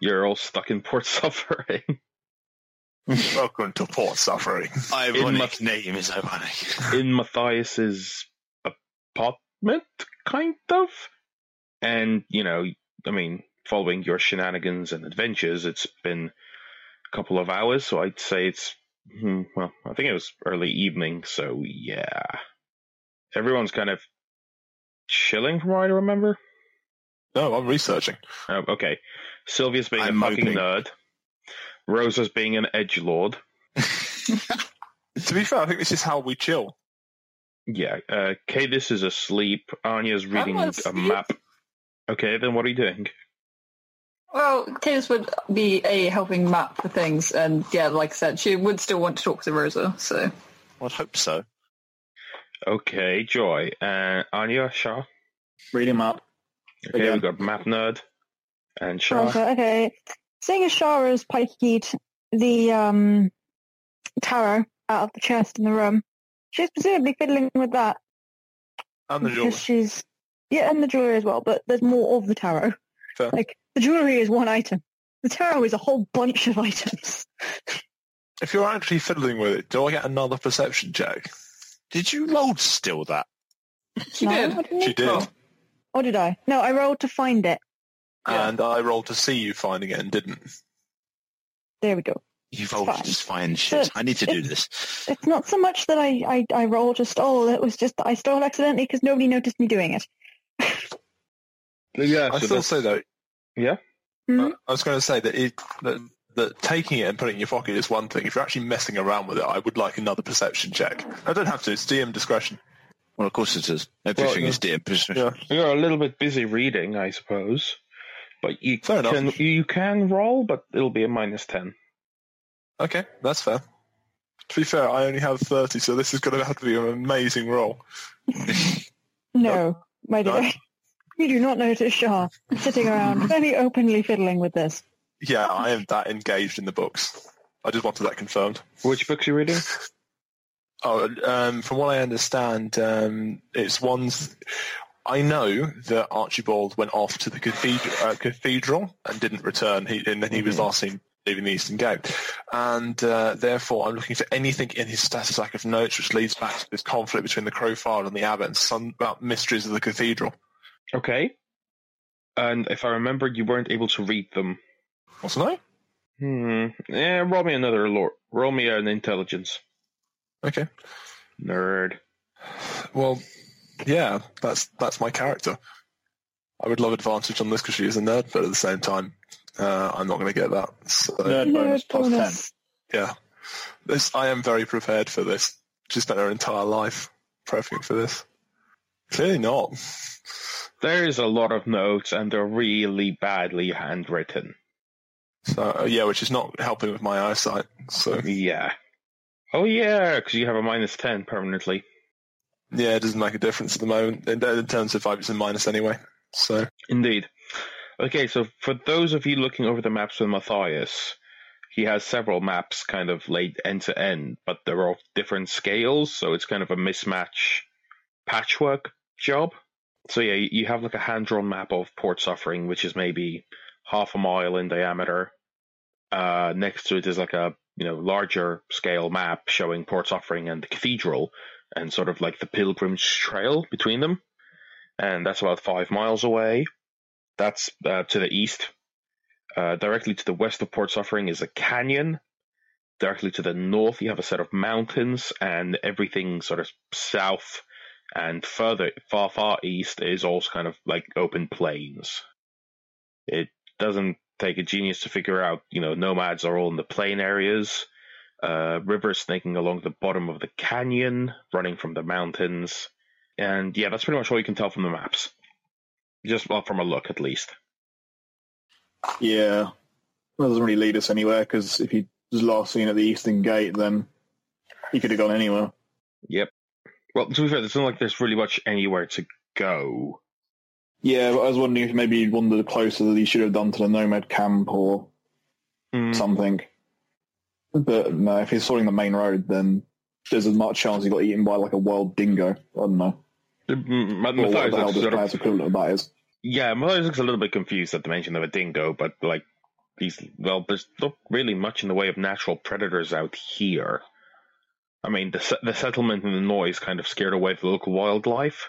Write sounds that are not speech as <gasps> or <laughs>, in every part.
you're all stuck in port suffering. <laughs> Welcome to Port Suffering. Ironic name is ironic. <laughs> in Matthias's apartment, kind of. And, you know, I mean, following your shenanigans and adventures, it's been a couple of hours, so I'd say it's, hmm, well, I think it was early evening, so yeah. Everyone's kind of chilling from what I remember. No, I'm researching. Oh, okay. Sylvia's being I'm a fucking moping. nerd. Rosa's being an edge lord. <laughs> To be fair, I think this is how we chill. Yeah. Uh, Cadis is asleep. Anya's reading not a asleep. map. Okay, then what are you doing? Well, Cadis would be a helping map for things, and yeah, like I said, she would still want to talk to Rosa. So I'd hope so. Okay, Joy. Uh, Anya, Shah. Read him up. Okay, Again. we got Map Nerd and Shah. Okay, okay. Seeing as Shara's pikeyed the um, tarot out of the chest in the room, she's presumably fiddling with that And the because jewelry. she's yeah, and the jewelry as well. But there's more of the tarot. Fair. Like the jewelry is one item. The tarot is a whole bunch of <laughs> items. If you're actually fiddling with it, do I get another perception check? Did you load still that? she No, did. She did. Oh. Or did I? No, I rolled to find it. Yeah. And I rolled to see you finding it and didn't. There we go. You It's voted fine. just fine shit. But I need to do this. It's not so much that I I, I roll just oh it was just I stole accidentally because nobody noticed me doing it. Yeah, I so still say though, Hmm? I I was going to say that it that, that taking it and putting it in your pocket is one thing. If you're actually messing around with it, I would like another perception check. I don't have to. It's DM discretion. Well, of course it is. Everything Well, is dear. Yeah. you're a little bit busy reading, I suppose. But you Fair enough. can you can roll, but it'll be a minus ten. Okay, that's fair. To be fair, I only have 30, so this is going to have to be an amazing roll. <laughs> No, my No? dear. You do not notice Shah sitting around <laughs> very openly fiddling with this. Yeah, I am that engaged in the books. I just wanted that confirmed. Which books are you reading? Oh, um, from what I understand, um, it's ones. I know that Archibald went off to the cathedral, uh, cathedral and didn't return. He, and then he was Mhm. last seen leaving the Eastern Gate, and uh, therefore I'm looking for anything in his status stack of notes which leads back to this conflict between the Crowfile and the Abbot, and some about mysteries of the cathedral. Okay. And if I remember, you weren't able to read them. Wasn't I? Hmm. Yeah, roll me another lore. Roll me an intelligence. Okay. Nerd. Well, yeah, that's that's my character. I would love advantage on this because she is a nerd, but at the same time, uh, I'm not going to get that. So, Nerd bonus Nerd plus 10. bonus. yeah, this I am very prepared for this. She spent her entire life prepping for this. Clearly not. There's a lot of notes, and they're really badly handwritten. So uh, yeah, which is not helping with my eyesight. So Yeah. Oh yeah, because you have a minus ten permanently. Yeah, it doesn't make a difference at the moment in, in terms of fives and minus anyway. So Indeed. Okay, so for those of you looking over the maps with Matthias, he has several maps kind of laid end to end, but they're all different scales, so it's kind of a mismatch patchwork job. So yeah, you have like a hand drawn map of Port Suffering, which is maybe half a mile in diameter. Uh, next to it is like a you know larger scale map showing Port Suffering and the cathedral, and sort of like the Pilgrim's Trail between them, and that's about five miles away. That's uh, to the east. Uh, directly to the west of Port Suffering is a canyon. Directly to the north, you have a set of mountains, and everything sort of south and further, far, far east is also kind of like open plains. It doesn't take a genius to figure out, you know, nomads are all in the plain areas. Uh, rivers snaking along the bottom of the canyon, running from the mountains. And yeah, that's pretty much all you can tell from the maps. Just well, from a look, at least. Yeah. That doesn't really lead us anywhere because if he was last seen at the Eastern Gate, then he could have gone anywhere. Yep. Well, to be fair, it's not like there's really much anywhere to go. Yeah, but I was wondering if maybe he'd wandered closer that he should have done to the Nomad camp or Hmm. something. But no, if he's following the main road, then there's as much chance he got eaten by like a wild dingo. I don't know. Mm, Ma- Or what the hell looks sort player's equivalent of that is. yeah, Matthias looks a little bit confused at the mention of a dingo, but like these well, there's not really much in the way of natural predators out here. I mean, the the settlement and the noise kind of scared away the local wildlife.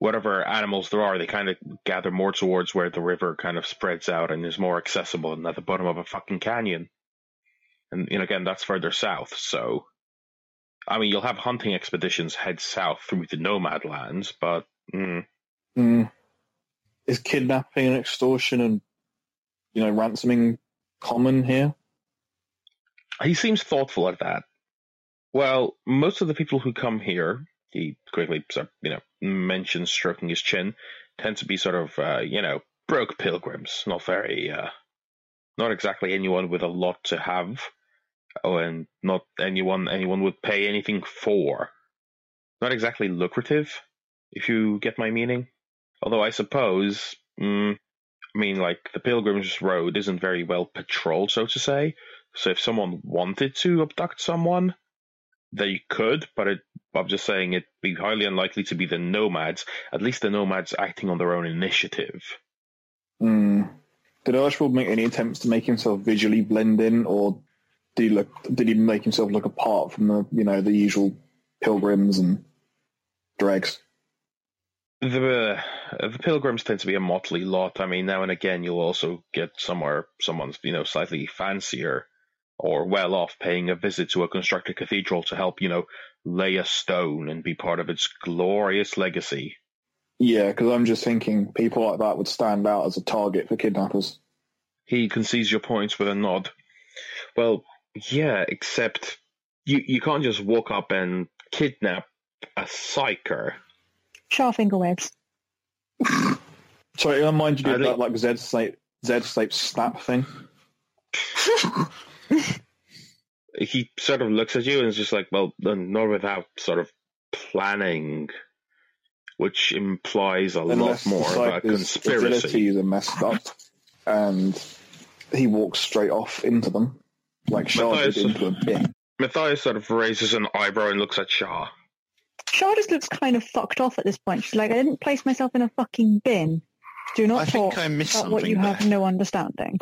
Whatever animals there are, they kind of gather more towards where the river kind of spreads out and is more accessible and at the bottom of a fucking canyon. And you know, again, that's further south, so I mean, you'll have hunting expeditions head south through the nomad lands, but mm, Mm. Is kidnapping and extortion and you know ransoming common here? he seems thoughtful at that. Well, most of the people who come here, he quickly, you know, mentions stroking his chin, tend to be sort of, uh, you know, broke pilgrims, not very, uh, not exactly anyone with a lot to have, oh, and not anyone anyone would pay anything for. Not exactly lucrative, if you get my meaning. Although I suppose, mm, I mean, like the Pilgrim's Road isn't very well patrolled, so to say. So if someone wanted to abduct someone, they could, but it, I'm just saying it'd be highly unlikely to be the nomads, at least the nomads acting on their own initiative. Mm. Did Archibald make any attempts to make himself visually blend in, or did he look? Did he make himself look apart from the you know the usual pilgrims and dregs? The uh, the pilgrims tend to be a motley lot. I mean, now and again you'll also get somewhere someone's you know slightly fancier or well off paying a visit to a constructed cathedral to help you know lay a stone and be part of its glorious legacy. Yeah, because I'm just thinking people like that would stand out as a target for kidnappers. He concedes your points with a nod. Well, yeah, except you you can't just walk up and kidnap a psyker. Sharp finger waves. Sorry, I mind you I did think- that like Z shape Z shape snap thing. <laughs> He sort of looks at you and is just like, well, not without sort of planning, which implies a Unless lot more the about psyker's conspiracy. abilities are messed up, and he walks straight off into them, like Shah did Matthias- into a bin. Matthias sort of raises an eyebrow and looks at Shah. Shaw just looks kind of fucked off at this point. She's like, I didn't place myself in a fucking bin. Do not I talk think I missed about what something you have no understanding.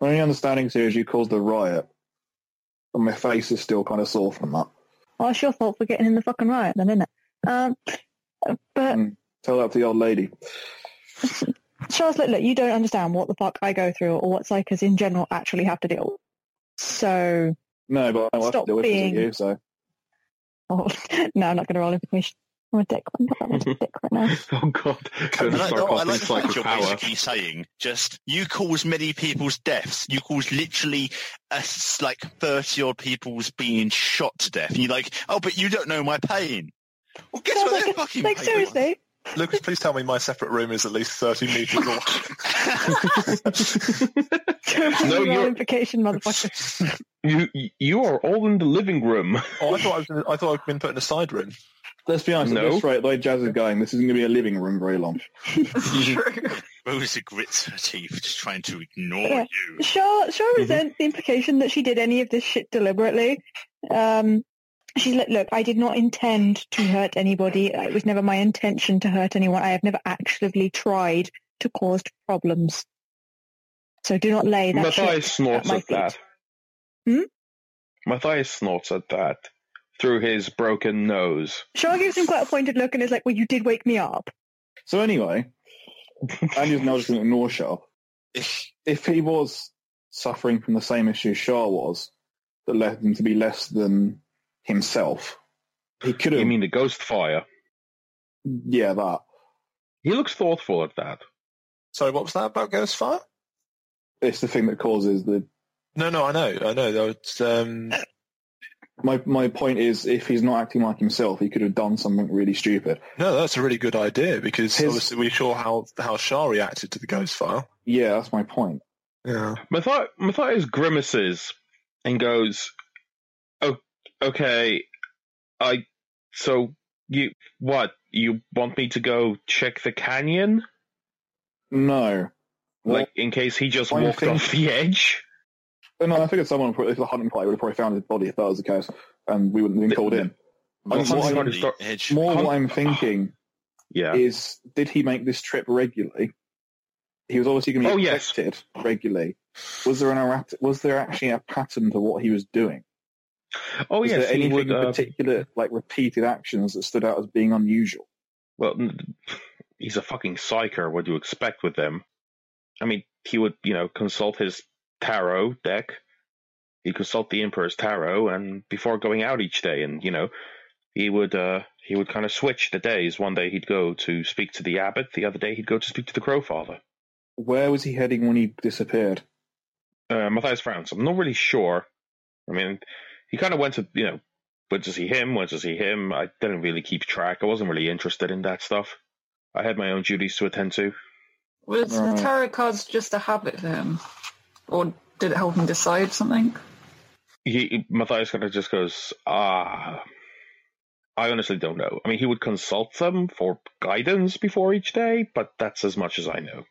My only understanding here is you caused the riot, and my face is still kind of sore from that. Well, it's your fault for getting in the fucking riot then, isn't it? Um, but Mm. Tell that to the old lady. <laughs> Shaw's like, look, you don't understand what the fuck I go through or what psykers in general actually have to deal with. So, No, but I have to Stop deal with being- you, so <laughs> oh, no, I'm not going to roll information. I'm a dick. I'm not that much of a dick right now. <laughs> Oh god, And gonna I, start I like the fact you're power. basically saying just you cause many people's deaths. You cause literally a s like thirty odd people's being shot to death. And you're like, oh, but you don't know my pain. Well, guess Sounds what? like, Their a- fucking like pain seriously, Lucas, please tell me my separate room is at least 30 metres long. <laughs> No, you're- implication, motherfucker. You you are all in the living room. Oh, I thought I was. In, I thought I'd been put in a side room. let's be honest. No. At this rate, the way Jazz is going, this isn't going to be a living room very long. <laughs> True. Rosa grits her teeth, just trying to ignore Yeah. you. Shaw, Shaw resents the implication that she did any of this shit deliberately. Um, she's like, look, I did not intend to hurt anybody. It was never my intention to hurt anyone. I have never actively tried to cause problems. So do not lay that Matthias snorts at my at feet. that. Hmm? Matthias snorts at that through his broken nose. Shaw gives him quite a pointed look and is like, well, you did wake me up. So anyway, Andy's now just going to ignore Shah. If, if he was suffering from the same issue Shaw was, that led him to be less than himself, he could have. You mean the ghost fire? yeah, that. He looks thoughtful at that. Sorry, what was that about Ghost Fire? It's the thing that causes the. No, no, I know, I know. That was, um, My my point is, if he's not acting like himself, he could have done something really stupid. no, that's a really good idea because His- obviously we saw how how Shah reacted to the Ghost Fire. Yeah, that's my point. Yeah. Matthias, Matthias grimaces and goes, "Oh, okay. I so you what? You want me to go check the canyon? No. Like in case he just Why walked think- off the edge? Well, no, I figured someone, if the hunting party would have probably found his body if that was the case, and we wouldn't have been called in. The I'm- hunting what I'm- start- Edge. More Hunt- what I'm thinking Yeah. is, did he make this trip regularly? he was obviously going to be Oh, yes. regularly. Was there an errat- regularly? Was there an errat- Was there actually a pattern to what he was doing? Oh yes, there anything would. in Uh, particular, like repeated actions that stood out as being unusual? well, <laughs> he's a fucking psyker. What do you expect with them? I mean, he would, you know, consult his tarot deck. He'd consult the Emperor's tarot, and before going out each day, and you know, he would uh, he would kind of switch the days. One day he'd go to speak to the abbot. The other day he'd go to speak to the Crowfather. Where was he heading when he disappeared? uh, Matthias Frowns. I'm not really sure. I mean, he kind of went to, you know, went to see him, went to see him. I didn't really keep track. I wasn't really interested in that stuff. I had my own duties to attend to. Was Right. the tarot cards just a habit for him? Or did it help him decide something? He, Matthias kind of just goes, ah, I honestly don't know. I mean, he would consult them for guidance before each day, but that's as much as I know.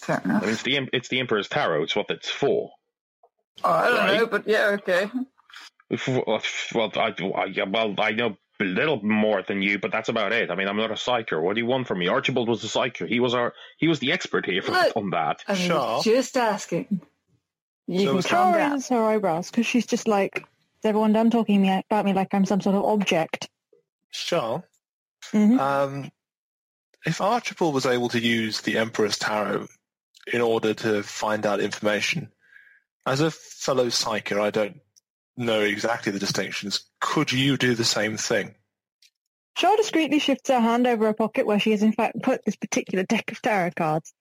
Fair I mean, it's the, it's the Emperor's Tarot. It's what it's for. Oh, I don't right. know, but yeah, okay. If- Well, I, I, well, I know a little more than you, but that's about it. I mean, I'm not a psyker. What do you want from me? Archibald was a psyker. He was our, he was the expert here for, Look. on that. I mean, Sure. just asking. You So can it's calm down. raises her eyebrows because she's just like, is everyone done talking me about me like I'm some sort of object? Sure. Mhm. Um, if Archibald was able to use the Emperor's Tarot in order to find out information, as a fellow psyker, I don't know exactly the distinctions. Could you do the same thing? Shaw discreetly shifts her hand over her pocket where she has in fact put this particular deck of tarot cards.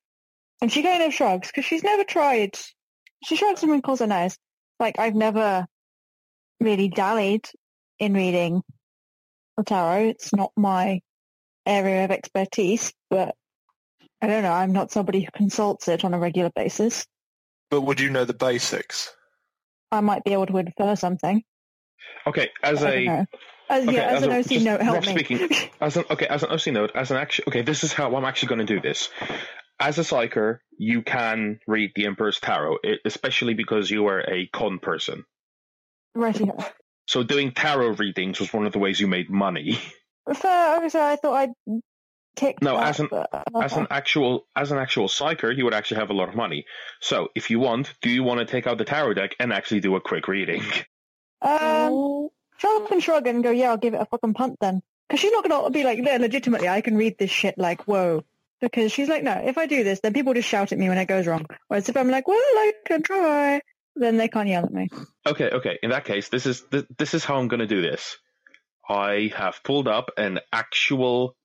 And she kind of shrugs because she's never tried. She shrugs and wrinkles her nose. Like, I've never really dallied in reading the tarot. It's not my area of expertise, but I don't know. I'm not somebody who consults it on a regular basis. But would you know the basics? I might be able to infer something. Okay, as I a. As, uh, Okay, yeah, as, as an a- OC just note, help me. speaking, <laughs> as an okay, as an OC note, as an action. Okay, this is how I'm actually going to do this. As a psyker, you can read the Emperor's Tarot, especially because you are a con person. right here. So doing tarot readings was one of the ways you made money. Fair, obviously, I thought I'd kick No, as an- uh, as an actual as an actual psyker, you would actually have a lot of money. So if you want, do you want to take out the tarot deck and actually do a quick reading? <laughs> Um, and shrug and go, yeah, I'll give it a fucking punt then. Because she's not going to be like, legitimately, I can read this shit like, whoa. Because she's like, no, if I do this, then people just shout at me when it goes wrong. Whereas if I'm like, well, I can try, then they can't yell at me. Okay, okay. In that case, this is this, this is how I'm going to do this. I have pulled up an actual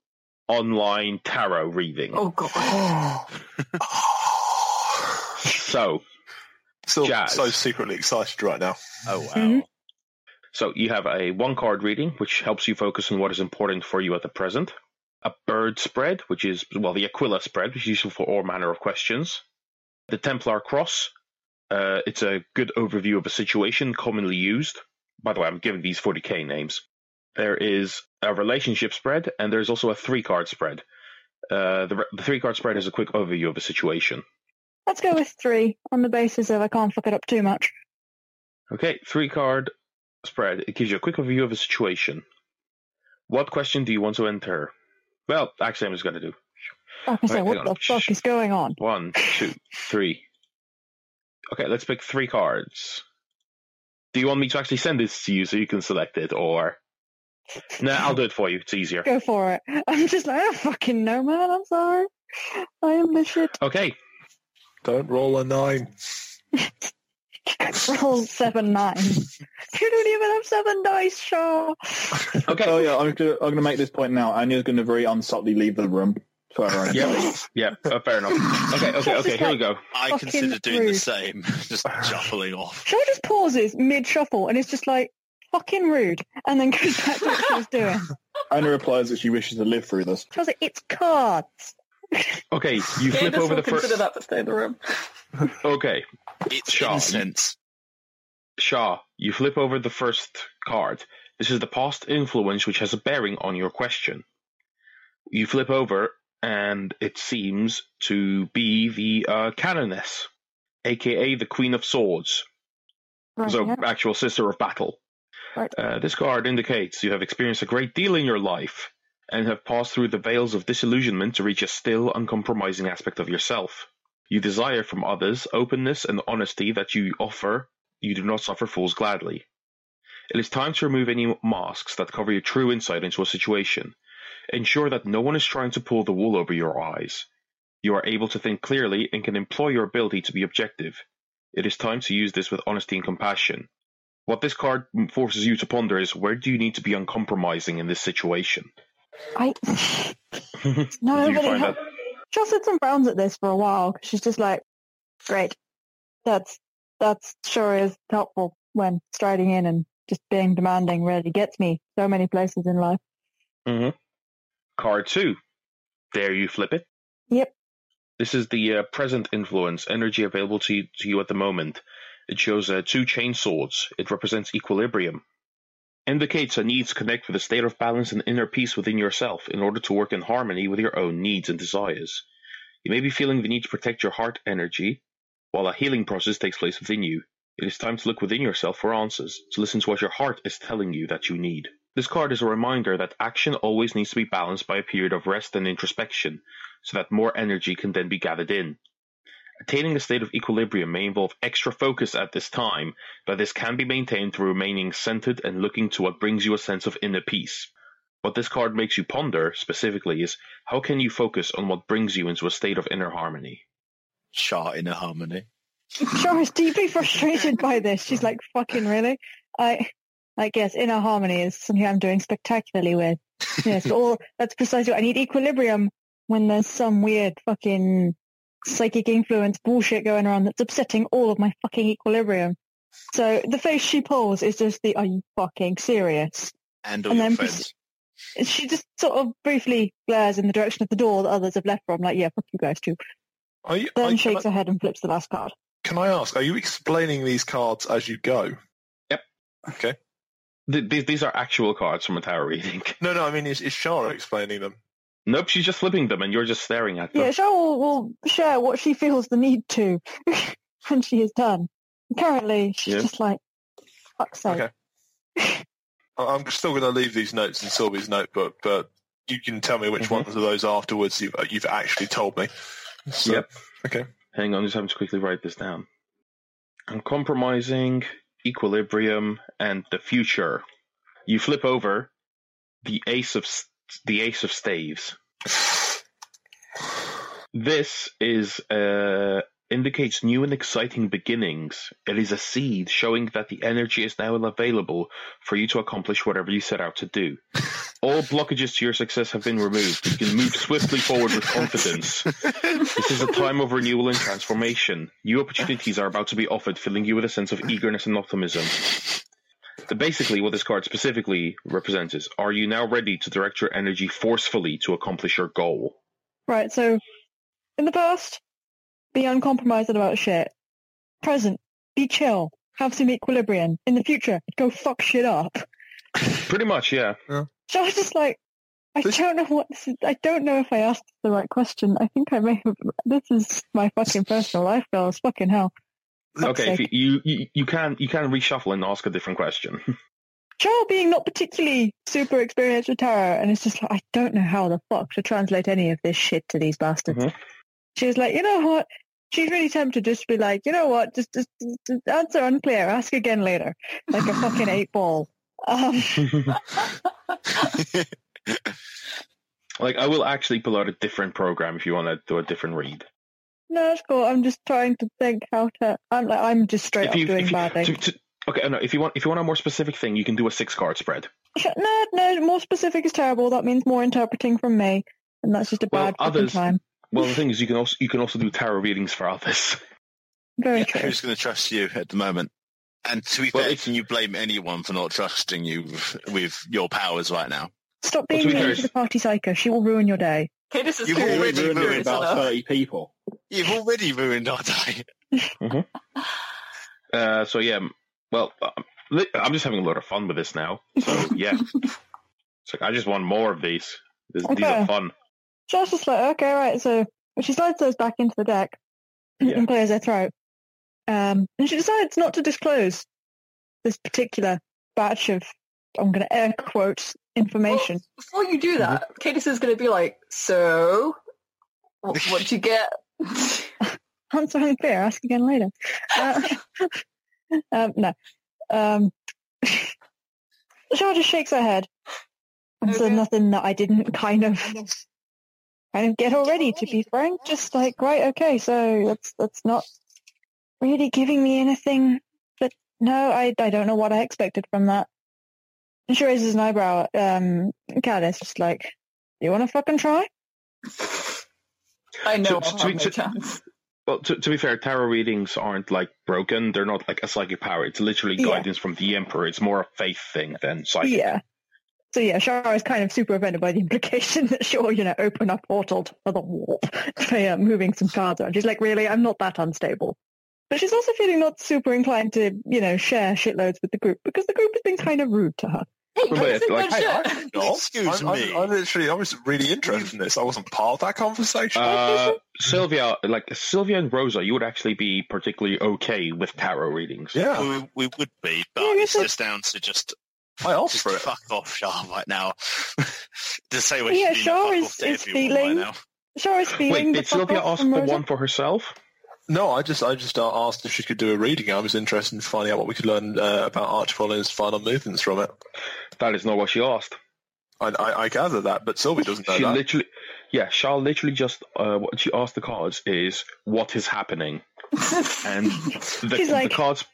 online tarot reading. Oh god. <gasps> So, so, Jazz. so secretly excited right now. Oh wow. Mhm. so you have a one card reading, which helps you focus on what is important for you at the present. A bird spread, which is well the Aquila spread, which is useful for all manner of questions. The Templar cross. Uh, it's a good overview of a situation commonly used. By the way, I'm giving these 40k names. There is a relationship spread, and there's also a three card spread. Uh, the, the three card spread is a quick overview of a situation. Let's go with three on the basis of I can't fuck it up too much. Okay, three card spread. It gives you a quick overview of a situation. What question do you want to enter? Well, actually, I'm just going to do I say, what the on. fuck is going on? one, two, three. Okay, let's pick three cards. Do you want me to actually send this to you so you can select it, or? Nah, I'll do it for you. It's easier. Go for it. I'm just like, I don't fucking know, man. I'm sorry. I am the shit. Okay, Don't roll a nine. <laughs> Roll seven nine. You don't even have seven dice, Shaw. okay. Oh yeah, I'm gonna I'm gonna make this point now. Anya's gonna very unsubtly leave the room. For Yeah, yeah, uh, fair enough. Okay, okay, okay. Here we go. I consider doing the same, <laughs> just shuffling off. Shaw just pauses mid shuffle and it's just like fucking rude, and then goes back to what she was doing. <laughs> Anya replies that she wishes to live through this. She was like, "It's cards." Okay, you flip Candace over will the first. consider that to stay in the room. <laughs> Okay, It's Shaw, incense. Shaw, you flip over the first card. This is the past influence which has a bearing on your question. You flip over, and it seems to be the uh, Canoness, aka the Queen of Swords, Right, so yeah. actual sister of battle. Uh, this card indicates you have experienced a great deal in your life and have passed through the veils of disillusionment to reach a still, uncompromising aspect of yourself. You desire from others openness and honesty that you offer. You do not suffer fools gladly. It is time to remove any masks that cover your true insight into a situation. Ensure that no one is trying to pull the wool over your eyes. You are able to think clearly and can employ your ability to be objective. It is time to use this with honesty and compassion. What this card forces you to ponder is where do you need to be uncompromising in this situation? I <laughs> Do you nobody. find ha- that She'll sit some frowns at this for a while. She's just like, great. That's that's sure is helpful when striding in and just being demanding really gets me so many places in life. Mm-hmm. Card two. Dare you flip it? Yep. This is the uh, present influence, energy available to you, to you at the moment. It shows uh, two chain swords. It represents equilibrium. Indicates a need to connect with a state of balance and inner peace within yourself in order to work in harmony with your own needs and desires. You may be feeling the need to protect your heart energy while a healing process takes place within you. It is time to look within yourself for answers, to listen to what your heart is telling you that you need. This card is a reminder that action always needs to be balanced by a period of rest and introspection, so that more energy can then be gathered in. Attaining a state of equilibrium may involve extra focus at this time, but this can be maintained through remaining centered and looking to what brings you a sense of inner peace. What this card makes you ponder, specifically, is how can you focus on what brings you into a state of inner harmony? Chart inner a harmony. Char is deeply frustrated by this. She's like, fucking really? I, I guess inner harmony is something I'm doing spectacularly with. Yes, or that's precisely what I need equilibrium when there's some weird fucking psychic influence bullshit going around that's upsetting all of my fucking equilibrium. So the face she pulls is just the, are you fucking serious? And And then friends. She just sort of briefly glares in the direction of the door that others have left from, like, yeah, fuck you guys too. Are you, Then you- shakes can, her head and flips the last card. Can I ask, are you explaining these cards as you go? Yep. Okay. Th- these, these are actual cards from a tarot reading. No, no, I mean, is, is Shara explaining them? Nope, she's just flipping them and you're just staring at them. Yeah, Cheryl will, will share what she feels the need to <laughs> when she is done. Currently, she's Yeah. just like, fuck's sake. Okay. <laughs> I- I'm still going to leave these notes in Sylvie's notebook, but you can tell me which Mhm. ones of those afterwards you've, you've actually told me. So, Yep. Okay. Hang on, just having to quickly write this down. Uncompromising, equilibrium, and the future. You flip over the ace of s- the ace of staves. This is uh, indicates new and exciting beginnings. It is a seed showing that the energy is now available for you to accomplish whatever you set out to do. All blockages to your success have been removed. You can move swiftly forward with confidence. This is a time of renewal and transformation. New opportunities are about to be offered, filling you with a sense of eagerness and optimism. The, basically, what this card specifically represents is are you now ready to direct your energy forcefully to accomplish your goal? Right, so in the past, be uncompromised about shit. Present, be chill, have some equilibrium. In the future, go fuck shit up. Pretty much, yeah. So I was just like, I This- don't know what this is. I don't know if I asked the right question. I think I may have. This is my fucking personal life, girls. Fucking hell. Okay, if you, you you can you can reshuffle and ask a different question. <laughs> Joel being not particularly super experienced with tarot, and it's just like, I don't know how the fuck to translate any of this shit to these bastards. Mhm. She was like, you know what? She's really tempted just to be like, you know what? Just, just, just answer unclear. Ask again later. Like a fucking eight ball. Um, <laughs> like I will actually pull out a different program if you want to do a different read. No, it's cool. I'm just trying to think how to. I'm like, I'm just straight If up you, doing if you badly. to, to, okay, no, if you want if you want a more specific thing, you can do a six card spread. <laughs> No, no, more specific is terrible. That means more interpreting from me, and that's just a Well, bad fucking others- time. Well, the thing is, you can also you can also do tarot readings for others. <laughs> Very Yeah, true. who's going to trust you at the moment? And to be Well, fair, can you blame anyone for not trusting you with, with your powers right now? Stop being to be mean to the party psycho. She will ruin your day. Cadis is You've clearly already doing ruined about enough. 30 people. You've already ruined our day. Uh, so yeah, well, um, I'm just having a lot of fun with this now. So yeah, it's like I just want more of these. This, These Okay. are fun. So I was just like, okay, right. So she slides those back into the deck <clears throat> Yeah. and clears her throat. Um, and she decides not to disclose this particular batch of, I'm going to air quote, information. Before you do that, Mm-hmm. Cadis is going to be like, so, what, what'd you get? <laughs> Answer unclear. Ask again later. Uh, <laughs> um, no. Um, <laughs> Shaw just shakes her head. And said Okay. nothing that I didn't kind of kind of get already, to be frank. Just like, right, okay, so that's that's not really giving me anything. But no, I I don't know what I expected from that. And she raises an eyebrow. Um, Cadis just like, you want to fucking try? I know To- I'll to- have no to- chance. Well, to, to be fair, tarot readings aren't like broken. They're not like a psychic power. It's literally Yeah. guidance from the emperor. It's more a faith thing than psychic. Yeah. So yeah, Shara is kind of super offended by the <laughs> implication that she'll, you know, open a portal to the warp <laughs> by uh, moving some cards around. She's like, really, I'm not that unstable. But she's also feeling not super inclined to, you know, share shitloads with the group because the group has been kind of rude to her. Hey, But, that's a like, Hey. I'm. Excuse I'm, me. I'm, I'm literally, I was really interested in this. I wasn't part of that conversation. Uh, Sylvia, like Sylvia and Rosa, you would actually be particularly okay with tarot readings. yeah, We, we would be, but Yeah, I it's guess just down to just I asked for it. fuck off, Shah, right now. <laughs> to say what Yeah, she's Shah fuck is- to is feeling- right now. Shara's feeling Wait, the did fuck Sylvia off ask from for Rosa. one for herself? No, I just, I just uh, asked if she could do a reading. I was interested in finding out what we could learn uh, about Archibald and his final movements from it. That is not what she asked. I, I, I gather that, but Sylvie doesn't know She that. literally, yeah, Charles literally just uh, what she asked the cards is what is happening, <laughs> and the, She's like- the cards.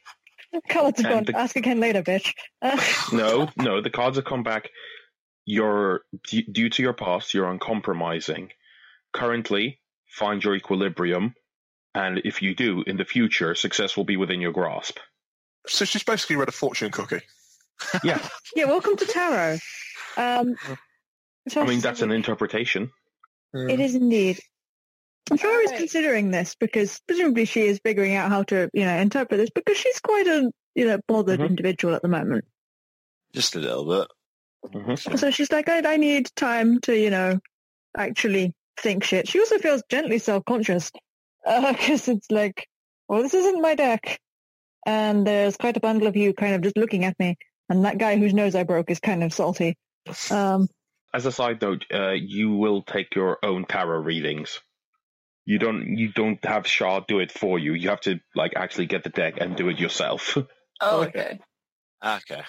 Cards have And gone. the- Ask again later, bitch. <laughs> No, no, the cards have come back. You're d- due to your past. You're uncompromising. Currently, find your equilibrium, and if you do, in the future, success will be within your grasp. So she's basically read a fortune cookie. Yeah, <laughs> yeah, welcome to tarot. Um, I mean that's an interpretation. It is indeed. I'm sure is Alright. considering this because presumably she is figuring out how to, you know, interpret this because she's quite a, you know, bothered Mhm. individual at the moment. Just a little bit. Mhm. So she's like, I, I need time to, you know, actually think shit. She also feels gently self-conscious <laughs> because it's like, well, this isn't my deck. And there's quite a bundle of you kind of just looking at me. And that guy whose nose I broke is kind of salty. Um, As a side note, uh, you will take your own tarot readings. You don't. You don't have Shaw do it for you. You have to like actually get the deck and do it yourself. <laughs> Oh, okay. Okay.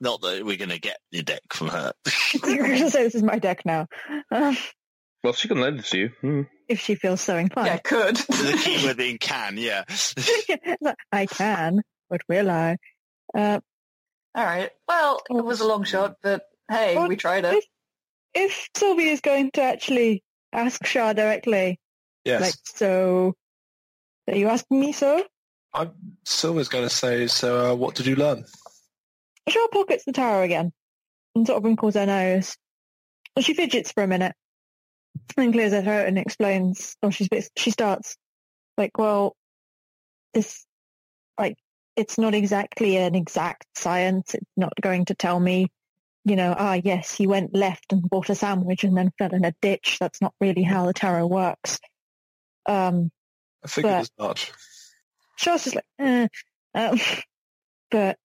Not that we're going to get the deck from her. <laughs> <laughs> you're going to say this is my deck now. Um, well, she can lend it to you. Hmm. if she feels so inclined. Yeah, could. the keyword being can, yeah. I can, but will I? Uh, All right. Well, it was a long shot, but hey, Well, we tried it. if Sylvie is going to actually ask Shah directly, Yes. like, so, are you asking me so? I'm, Sylvia's going to say, so uh, what did you learn? Shah pockets the tarot again and sort of wrinkles her nose. Well, she fidgets for a minute and clears her throat and explains, or she, she starts, like, well, this, like, it's not exactly an exact science. It's not going to tell me, you know, ah, yes, he went left and bought a sandwich and then fell in a ditch. That's not really how the tarot works. Um, I figured But- as much. Shah's just like, eh. Um, <laughs> but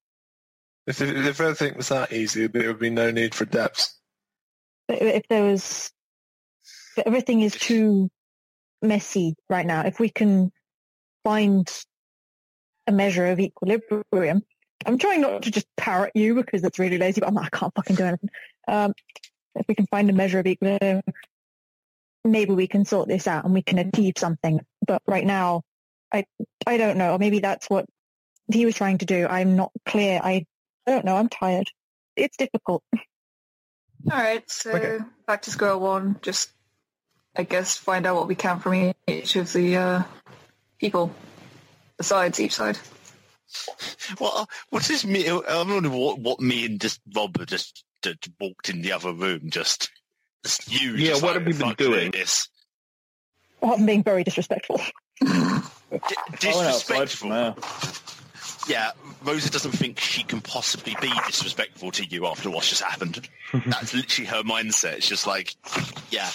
If, if, everything was that easy, there would be no need for depths. But if there was, everything is too messy right now. If we can find a measure of equilibrium, I'm trying not to just parrot you because it's really lazy, but I'm like, I can't fucking do anything. Um, if we can find a measure of equilibrium, maybe we can sort this out and we can achieve something. But right now, I, I don't know. Maybe that's what he was trying to do. I'm not clear. I, I don't know. I'm tired. It's difficult. All right, so Okay. back to square one. Just, I guess, find out what we can from each of the uh, people, besides each side. What? Uh, what is this me? I'm wondering what, what me and just Rob have just, just walked in the other room. Just, just you. Yeah, just what like, have we been doing?" This Well, I'm being very disrespectful. D- <laughs> I went outside disrespectful. from. Yeah, Rosa doesn't think she can possibly be disrespectful to you after what's just happened. <laughs> That's literally her mindset. It's just like, yeah.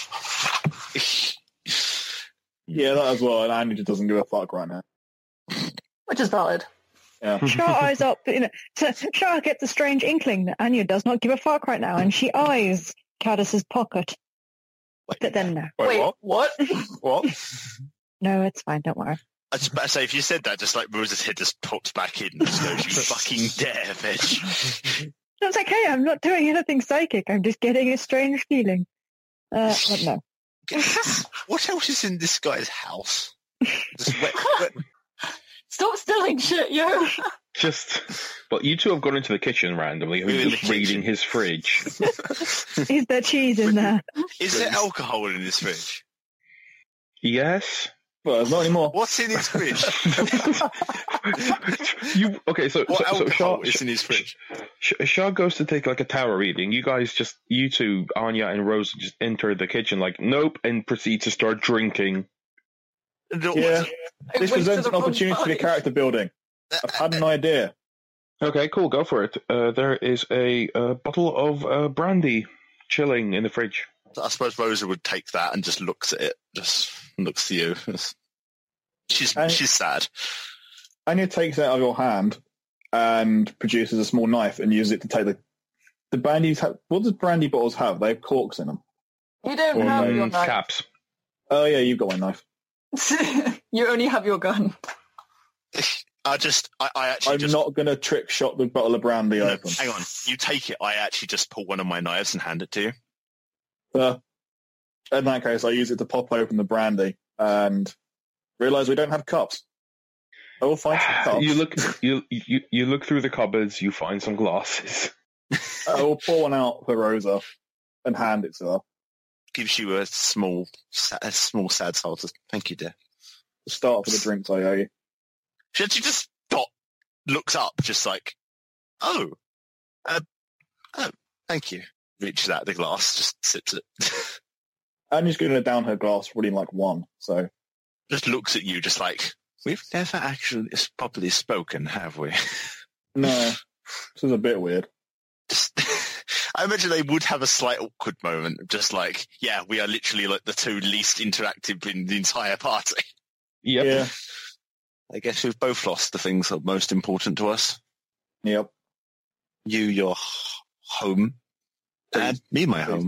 Yeah, that as well. And Andy just doesn't give a fuck right now. Which is valid. Yeah. <laughs> Shah eyes up, you know, so Shah gets a strange inkling that Anya does not give a fuck right now, and she eyes Cadis's pocket. Wait, But then no. Wait, what? what? <laughs> What? No, it's fine, don't worry. I was about to say, if you said that, just like Rosa's head just popped back in. Just goes, you <laughs> fucking dare, bitch. It's like, hey, I'm not doing anything psychic. I'm just getting a strange feeling. Uh, but no. what else is in this guy's house? Just wet, wet, Stop stealing shit, yo. <laughs> Just, but you two have gone into the kitchen randomly and We're in just the reading kitchen. his fridge. <laughs> Is there cheese in there? Is there alcohol in his fridge? yes. Well, not anymore. What's in his fridge? <laughs> you okay? So, What so, so alcohol Shaw, is in his fridge? Sh- Shaw goes to take like a tarot reading. You guys just, you two, Anya and Rose, just enter the kitchen like nope, and proceed to start drinking. No, Yeah, I this went presents an opportunity for character building. I've had an idea. Okay, cool. Go for it. Uh, there is a, uh bottle of uh, brandy chilling in the fridge. I suppose Rosa would take that and just looks at it, just looks at you. <laughs> She's And- she's sad. Anya takes it out of your hand and produces a small knife and uses it to take the the brandies. Have, what does brandy bottles have? They have corks in them. You don't Or have your knife. Caps. Oh yeah, you've got one knife. <laughs> you only have your gun. <laughs> I just I, I actually I'm just not going to trick shot the bottle of brandy no, open. hang on. You take it. I actually just pull one of my knives and hand it to you. Uh, in that case, I use it to pop open the brandy and realize we don't have cups. I will find some <sighs> cups. You look, you, you you look through the cupboards. You find some glasses. I will pour one out for Rosa and hand it to her. Gives you a small a small sad soul. Just, Thank you, dear. To start for the drinks I owe you. She actually just dot looks up, just like, oh, uh, oh, thank you. Reaches out the glass, just sips it. Anya's going to down her glass really like one. So just looks at you, just like we've never actually properly spoken, have we? <laughs> no, this is a bit weird. just, <laughs> I imagine they would have a slight awkward moment, just like, yeah, we are literally like the two least interactive in the entire party. Yep. Yeah, I guess we've both lost the things that are most important to us. yep. You, your h- home, and me, my Please home.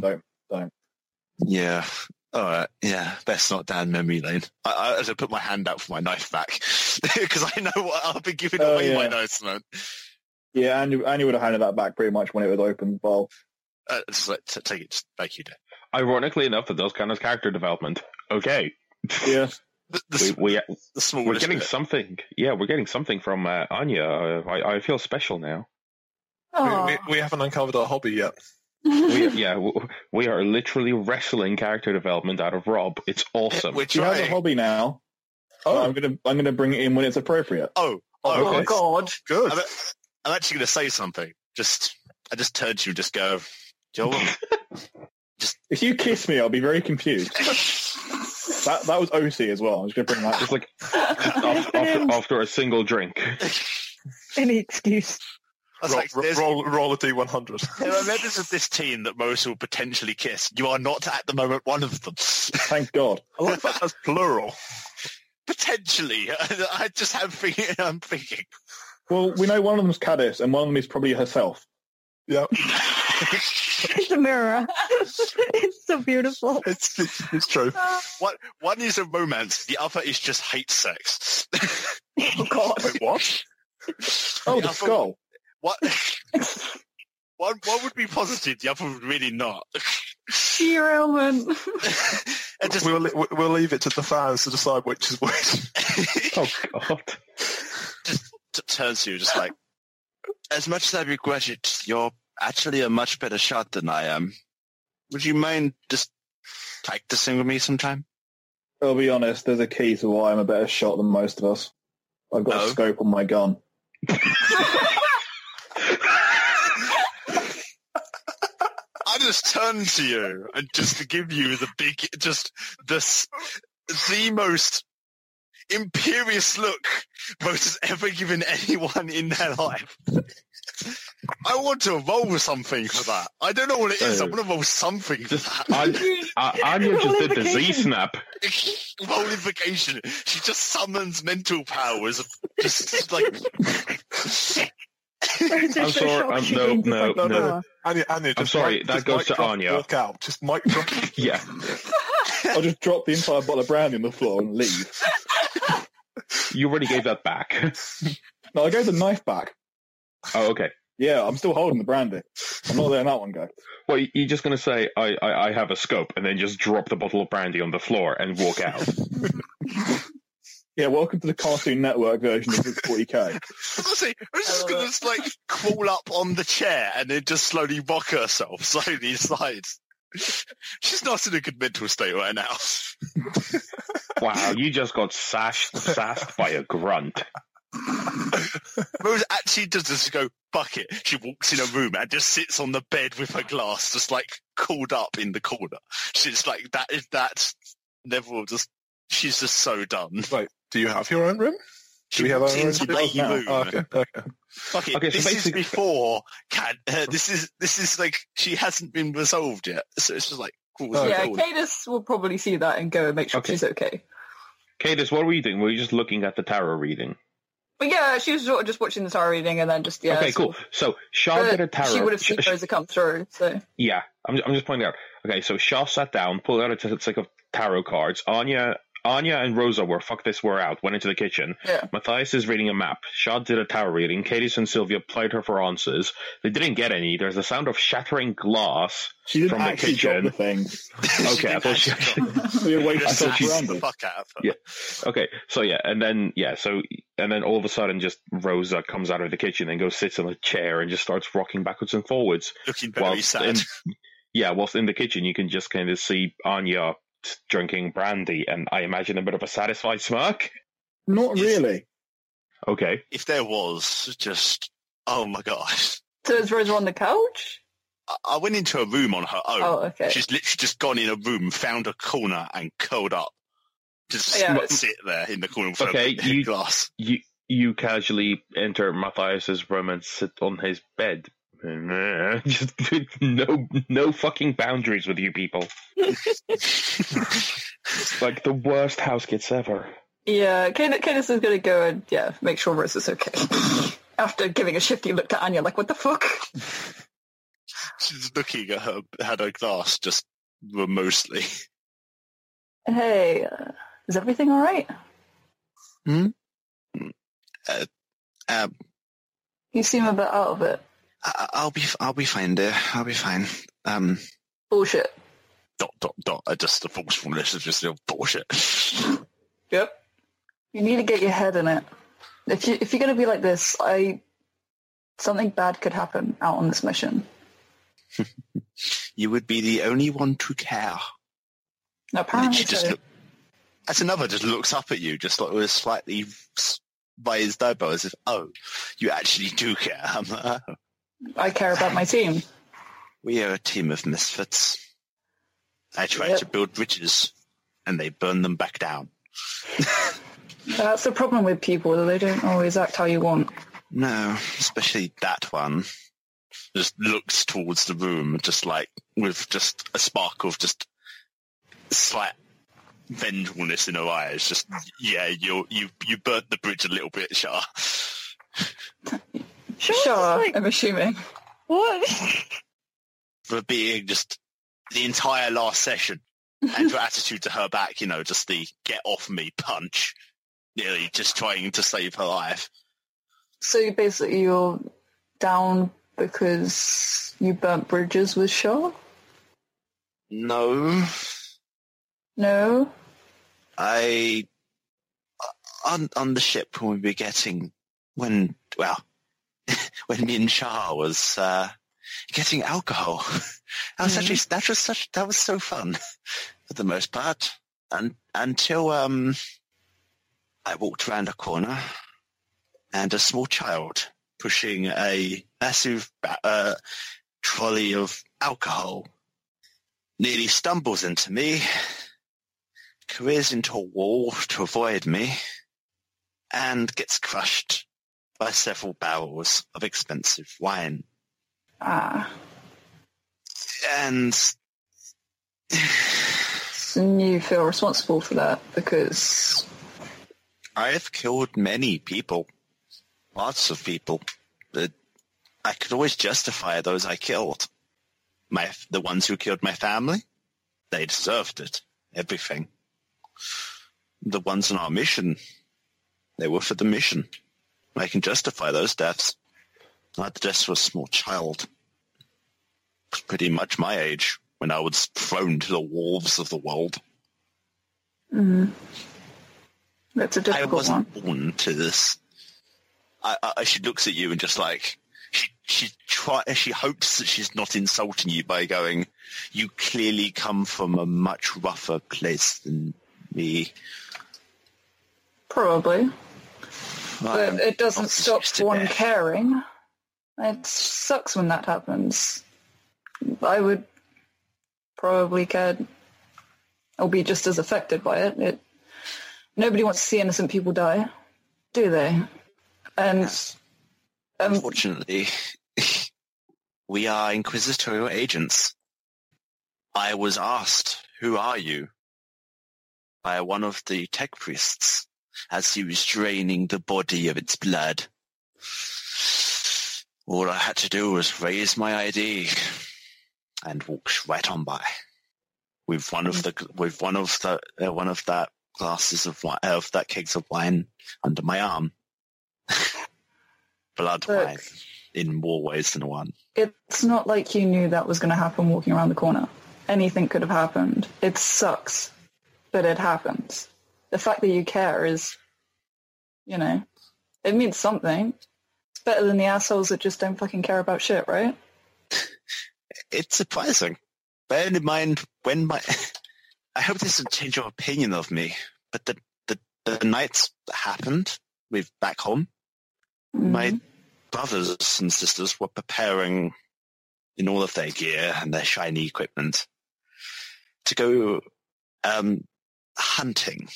don't. Yeah. All right. Yeah. Best not down memory lane. I, I, as I put my hand out for my knife back <laughs> because I know what I'll be giving Oh, away my yeah. knife man. Yeah, Anya, Anya would have handed that back pretty much when it was open. Well, Uh, just like, t- take it. Just, thank you, dear. Ironically enough, that does count as character development. Okay, yeah. <laughs> The, the, we, we, the we're getting bit. something. Yeah, we're getting something from uh, Anya. Uh, I, I feel special now. We, we, we haven't uncovered our hobby yet. We, yeah, w- we are literally wrestling character development out of Rob. It's awesome. We're She has a hobby now. Oh. I'm gonna I'm gonna bring it in when it's appropriate. Oh, oh, oh okay. God. Good. I'm, I'm actually going to say something. Just, I just turned to you and just go, <laughs> Joel. If you kiss me, I'll be very confused. That that was OC as well. I was gonna bring that. Just like after, after, <laughs> after a single drink. <laughs> Any excuse. Roll, like, there's, roll, roll a d100. there are members of this team that most will potentially kiss. You are not at the moment one of them. Thank God. I like that as plural. potentially. I just have thinking, I'm thinking. Well, we know one of them's Caddis, and one of them is probably herself. Yeah, <laughs> It's a mirror. <laughs> it's so beautiful. it's, it's true. <laughs> One, one is a romance, the other is just hate sex. Oh God. Wait, what? Oh, The the other- skull. What? one, one would be positive, the other would really not. Derailment. and just, We'll, we'll leave it to the fans to decide which is which. Oh God. T- turns to you, just like, as much as I regret it, you're actually a much better shot than I am. Would you mind just practicing with me sometime? I'll be honest. There's a key to why I'm a better shot than most of us. I've got Oh. a scope on my gun. <laughs> I just turn to you and just to give you the big, just the s- the most imperious look Rose has ever given anyone in their life. I want to roll something for that. I don't know what it is. I want to roll something for Just that. Anya, uh, Anya just did the Z snap. <laughs> roll invocation. She just summons mental powers. Just like I'm sorry, um, no, no, no. Anya, Anya, I'm sorry, mic- that just goes to drop, Anya. Walk out. Just mic drop. <laughs> Yeah. I'll just drop the entire bottle of brandy on the floor and leave. You already gave that back. <laughs> No, I gave the knife back. oh, okay. Yeah, I'm still holding the brandy. I'm not letting that one go. Well, you're just going to say, I, I, I have a scope, and then just drop the bottle of brandy on the floor and walk out. <laughs> Yeah, welcome to the Cartoon Network version of 40k. I was gonna say, I was just gonna just, like crawl up on the chair and then just slowly rock herself <laughs> slowly aside. <laughs> She's not in a good mental state right now. <laughs> wow, you just got sashed, sassed by a grunt. Rose actually does just go bucket. She walks in a room and just sits on the bed with her glass, just like cooled up in the corner. She's like that. Is that Neville just? She's just so done. Wait, do you have your own room? She we have our own into the room. Oh, okay, okay. Fuck it. Okay, so this is before. Can, uh, this is this is like she hasn't been resolved yet, so it's just like cool. Oh, yeah, cool. Cadus will probably see that and go and make sure Okay. she's okay. Cadis, what were you doing? Were you just looking at the tarot reading? But yeah, she was sort of just watching the tarot reading and then just yeah. okay, cool. So Shaw did a tarot. She would have seen Sh- Rosa come through. So Yeah, I'm, I'm just pointing out. Okay, so Shaw sat down, pulled out a t- stick of tarot cards. Anya, Anya and Rosa were fuck this, we're out. Went into the kitchen. yeah, Matthias is reading a map. Shaw did a tarot reading. Cadis and Sylvia plied her for answers. They didn't get any. There's the sound of shattering glass. She didn't From the actually drop kitchen. the thing. <laughs> Okay, I thought she. We were waiting Just for thought she- smashed brandy. the fuck out of her. Yeah. Okay, so yeah, and then yeah, so and then all of a sudden, just Rosa comes out of the kitchen and goes sits on a chair and just starts rocking backwards and forwards. Looking very sad. in, <laughs> yeah, whilst in the kitchen, you can just kind of see Anya drinking brandy, and I imagine a bit of a satisfied smirk. Not really. Okay, if there was just, oh my gosh. so is Rosa on the couch? I- I went into a room on her own. Oh, okay. She's literally just gone in a room, found a corner, and curled up. Just oh, Yeah. <laughs> sit there in the corner with Okay, her you- glass. you you casually enter Matthias's room and sit on his bed. <laughs> Just no no fucking boundaries with you people. it's <laughs> Like the worst house kids ever. Yeah, Cadus, Cadus is going to go and yeah make sure Rose is okay. After giving a shifty look to Anya, like what the fuck? She's looking at her, at her glass just remotely. Hey, uh, is everything all right? Hmm. Um, You seem a bit out of it. I, I'll be, I'll be fine, dear. I'll be fine. Um, Bullshit. dot, dot, dot. Uh, Just the forcefulness of just little bullshit. Yep. You need to get your head in it. If you if you're gonna be like this, I something bad could happen out on this mission. <laughs> You would be the only one to care. No, apparently she just so. look, as another just looks up at you, just like with a slightly s- by his elbow, as if, oh, you actually do care. <laughs> I'm like, "Oh, I care about my team. we are a team of misfits. I try Yep. to build bridges, and they burn them back down. <laughs> That's the problem with people; they don't always act how you want. No, especially that one. Just looks towards the room, just like with just a spark of just slight vengefulness in her eyes. Just yeah, you you you burnt the bridge a little bit, Shah. <laughs> Sure. Sure, like, I'm assuming. what? <laughs> for being just the entire last session and her attitude to her back, you know, just the get off me punch, nearly just trying to save her life. So basically, you're down because you burnt bridges with Shaw. No, No. I on on the ship when we were getting when well <laughs> when and Shah was uh, getting alcohol. <laughs> That was actually that was such that was so fun <laughs> for the most part. And until um I walked around a corner and a small child pushing a massive uh, trolley of alcohol nearly stumbles into me, careers into a wall to avoid me, and gets crushed by several barrels of expensive wine. Ah. And And you feel responsible for that because I have killed many people, lots of people. But I could always justify those I killed. My the ones who killed my family, they deserved it. Everything. The ones on our mission, They were for the mission. I can justify those deaths. I had the deaths of a small child. Pretty much my age when I was thrown to the wolves of the world. Mm. That's a difficult one. I wasn't born to this. I, I, she looks at you and just like she she try she hopes that she's not insulting you by going, "You clearly come from a much rougher place than me." Probably. But it doesn't stop one death. caring. It sucks when that happens. I would probably care or be just as affected by it. it. Nobody wants to see innocent people die, do they? And um, Unfortunately, <laughs> we are inquisitorial agents. I was asked, "Who are you?" by one of the tech priests as he was draining the body of its blood. All I had to do was raise my ID and walk right on by with one of the with one of the uh, one of that glasses of wine, of that kegs of wine under my arm. <laughs> Blood Look. wine in more ways than one. it's not like you knew that was going to happen walking around the corner. Anything could have happened. It sucks, but it happens. The fact that you care is, you know, it means something. It's better than the assholes that just don't fucking care about shit, right? <laughs> It's surprising. Bear in mind when my <laughs> I hope this doesn't change your opinion of me, but the the, the nights that happened with back home, my Mhm. brothers and sisters were preparing in all of their gear and their shiny equipment to go um, hunting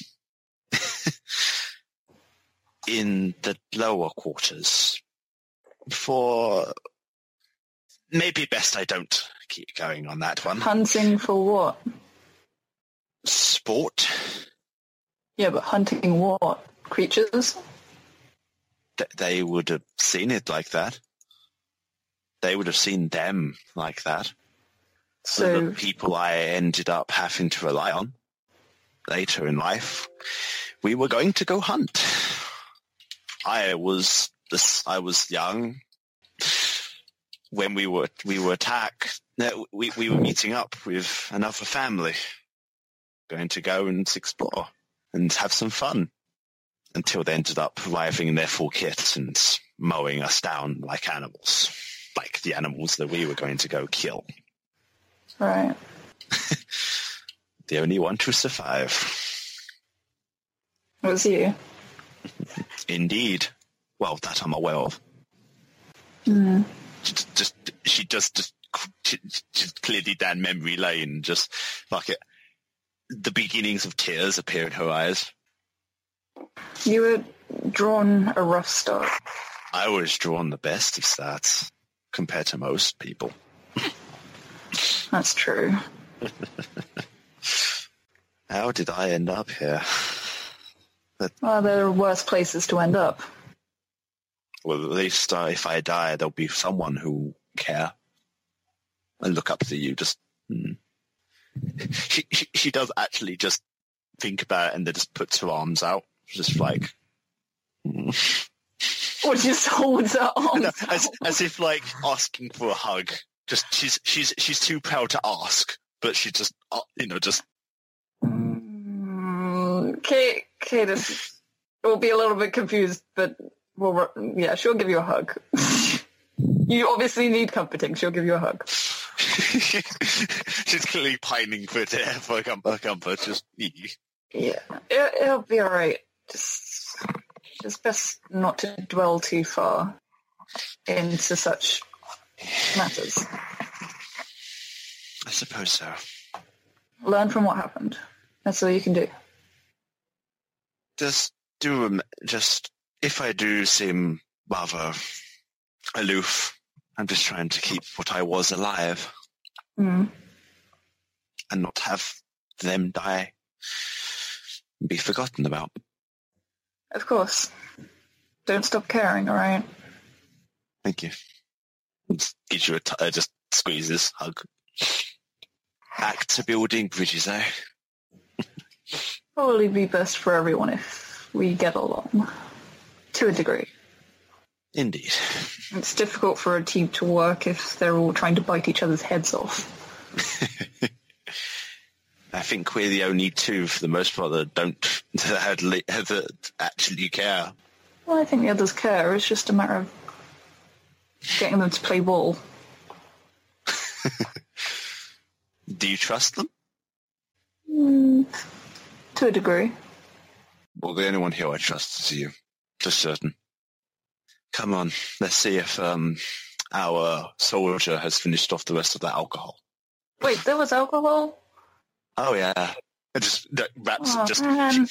in the lower quarters for maybe best I don't keep going on that one. Hunting for what? Sport. Yeah, but hunting what? Creatures? th- they would have seen it like that. They would have seen them like that. So, the people I ended up having to rely on later in life, we were going to go hunt. I was this. I was young when we were we were attacked. We we were meeting up with another family, going to go and explore and have some fun. Until they ended up arriving in their full kit and mowing us down like animals, like the animals that we were going to go kill. right. <laughs> The only one to survive. It was you. Indeed. Well, that I'm aware of. Mm. Just, just she just, just, she's clearly down memory lane. Just like it, the beginnings of tears appear in her eyes. You were drawn a rough start. I was drawn the best of stats compared to most people. That's true. <laughs> How did I end up here? Well, there are worse places to end up. Well, at least uh, if I die, there'll be someone who care and look up to you. Just hmm. <laughs> she, she she does actually just think about it and then just puts her arms out, just like hmm. Or just <laughs> holds her <laughs> arms No, as as if like asking for a hug. Just she's she's she's too proud to ask, but she just uh, you know just Mm, Is, will be a little bit confused, but will yeah, she'll give you a hug. <laughs> you obviously need comforting. She'll give you a hug. <laughs> she's clearly pining for it for comfort. comfort just Yeah, it, it'll be all right. Just, it's best not to dwell too far into such matters. I suppose so. Learn from what happened. That's all you can do. Just do just if I do seem rather aloof, I'm just trying to keep what I was alive Mm. and not have them die and be forgotten about. Of course. Don't stop caring, all right? Thank you. Just gives you a t- uh, just squeezes, hug. Back to building bridges, eh? <laughs> Probably be best for everyone if we get along. To a degree. Indeed. It's difficult for a team to work if they're all trying to bite each other's heads off. <laughs> I think we're the only two, for the most part, that don't <laughs> that actually care. Well, I think the others care. It's just a matter of getting them to play ball. <laughs> Do you trust them? Mm, to a degree. Well, the only one here I trust is you, for certain. Come on, let's see if um, our soldier has finished off the rest of that alcohol. Wait, there was alcohol? Oh yeah, it just that wraps Oh, just she,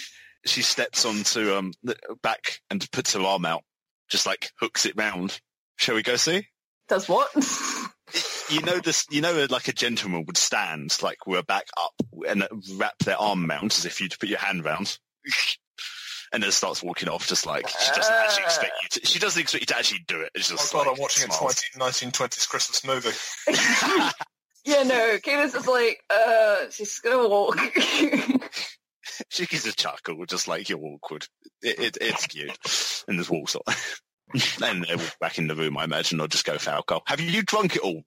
she steps onto um the back and puts her arm out, just like hooks it round. Shall we go see? Does what? <laughs> You know this. You know, like a gentleman would stand, like we're back up, and wrap their arm round as if you'd put your hand round, <laughs> and then starts walking off, just like she doesn't actually expect you to. She doesn't expect you to actually do it. It's Oh god, like, I'm watching a smiles. 20, 1920s Christmas movie. <laughs> yeah, no. Cadence is like, uh, she's gonna walk. <laughs> She gives a chuckle, just like you're awkward. It, it, it's cute, and there's walks on. and they walk back in the room, I imagine, or just go for alcohol. Have you drunk it all?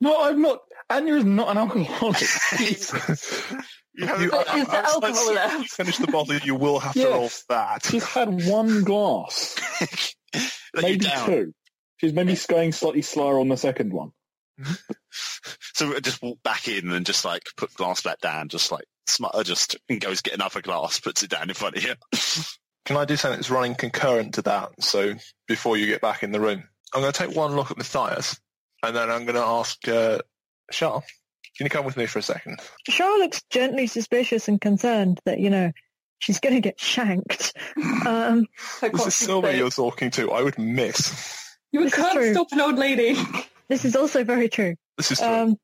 No, I'm not. Anya is not an alcoholic. <laughs> You haven't You- But I- I- alcohol once you left? Finish the bottle, you will have to Yeah. roll that. She's had one glass, <laughs> maybe two. She's maybe going slightly slower on the second one. <laughs> So uh, just walk back in and just like put glass back down, just like smart, uh, just and goes get another glass, puts it down in front of you. Can I do something that's running concurrent to that? So before you get back in the room, I'm going to take one look at Matthias, and then I'm going to ask uh, Shah, can you come with me for a second? Charlotte looks gently suspicious and concerned that, you know, she's going to get shanked. <laughs> Um, This is keep Silver you're talking to. I would miss. You This can't stop an old lady. this is also very true. This is true. Um,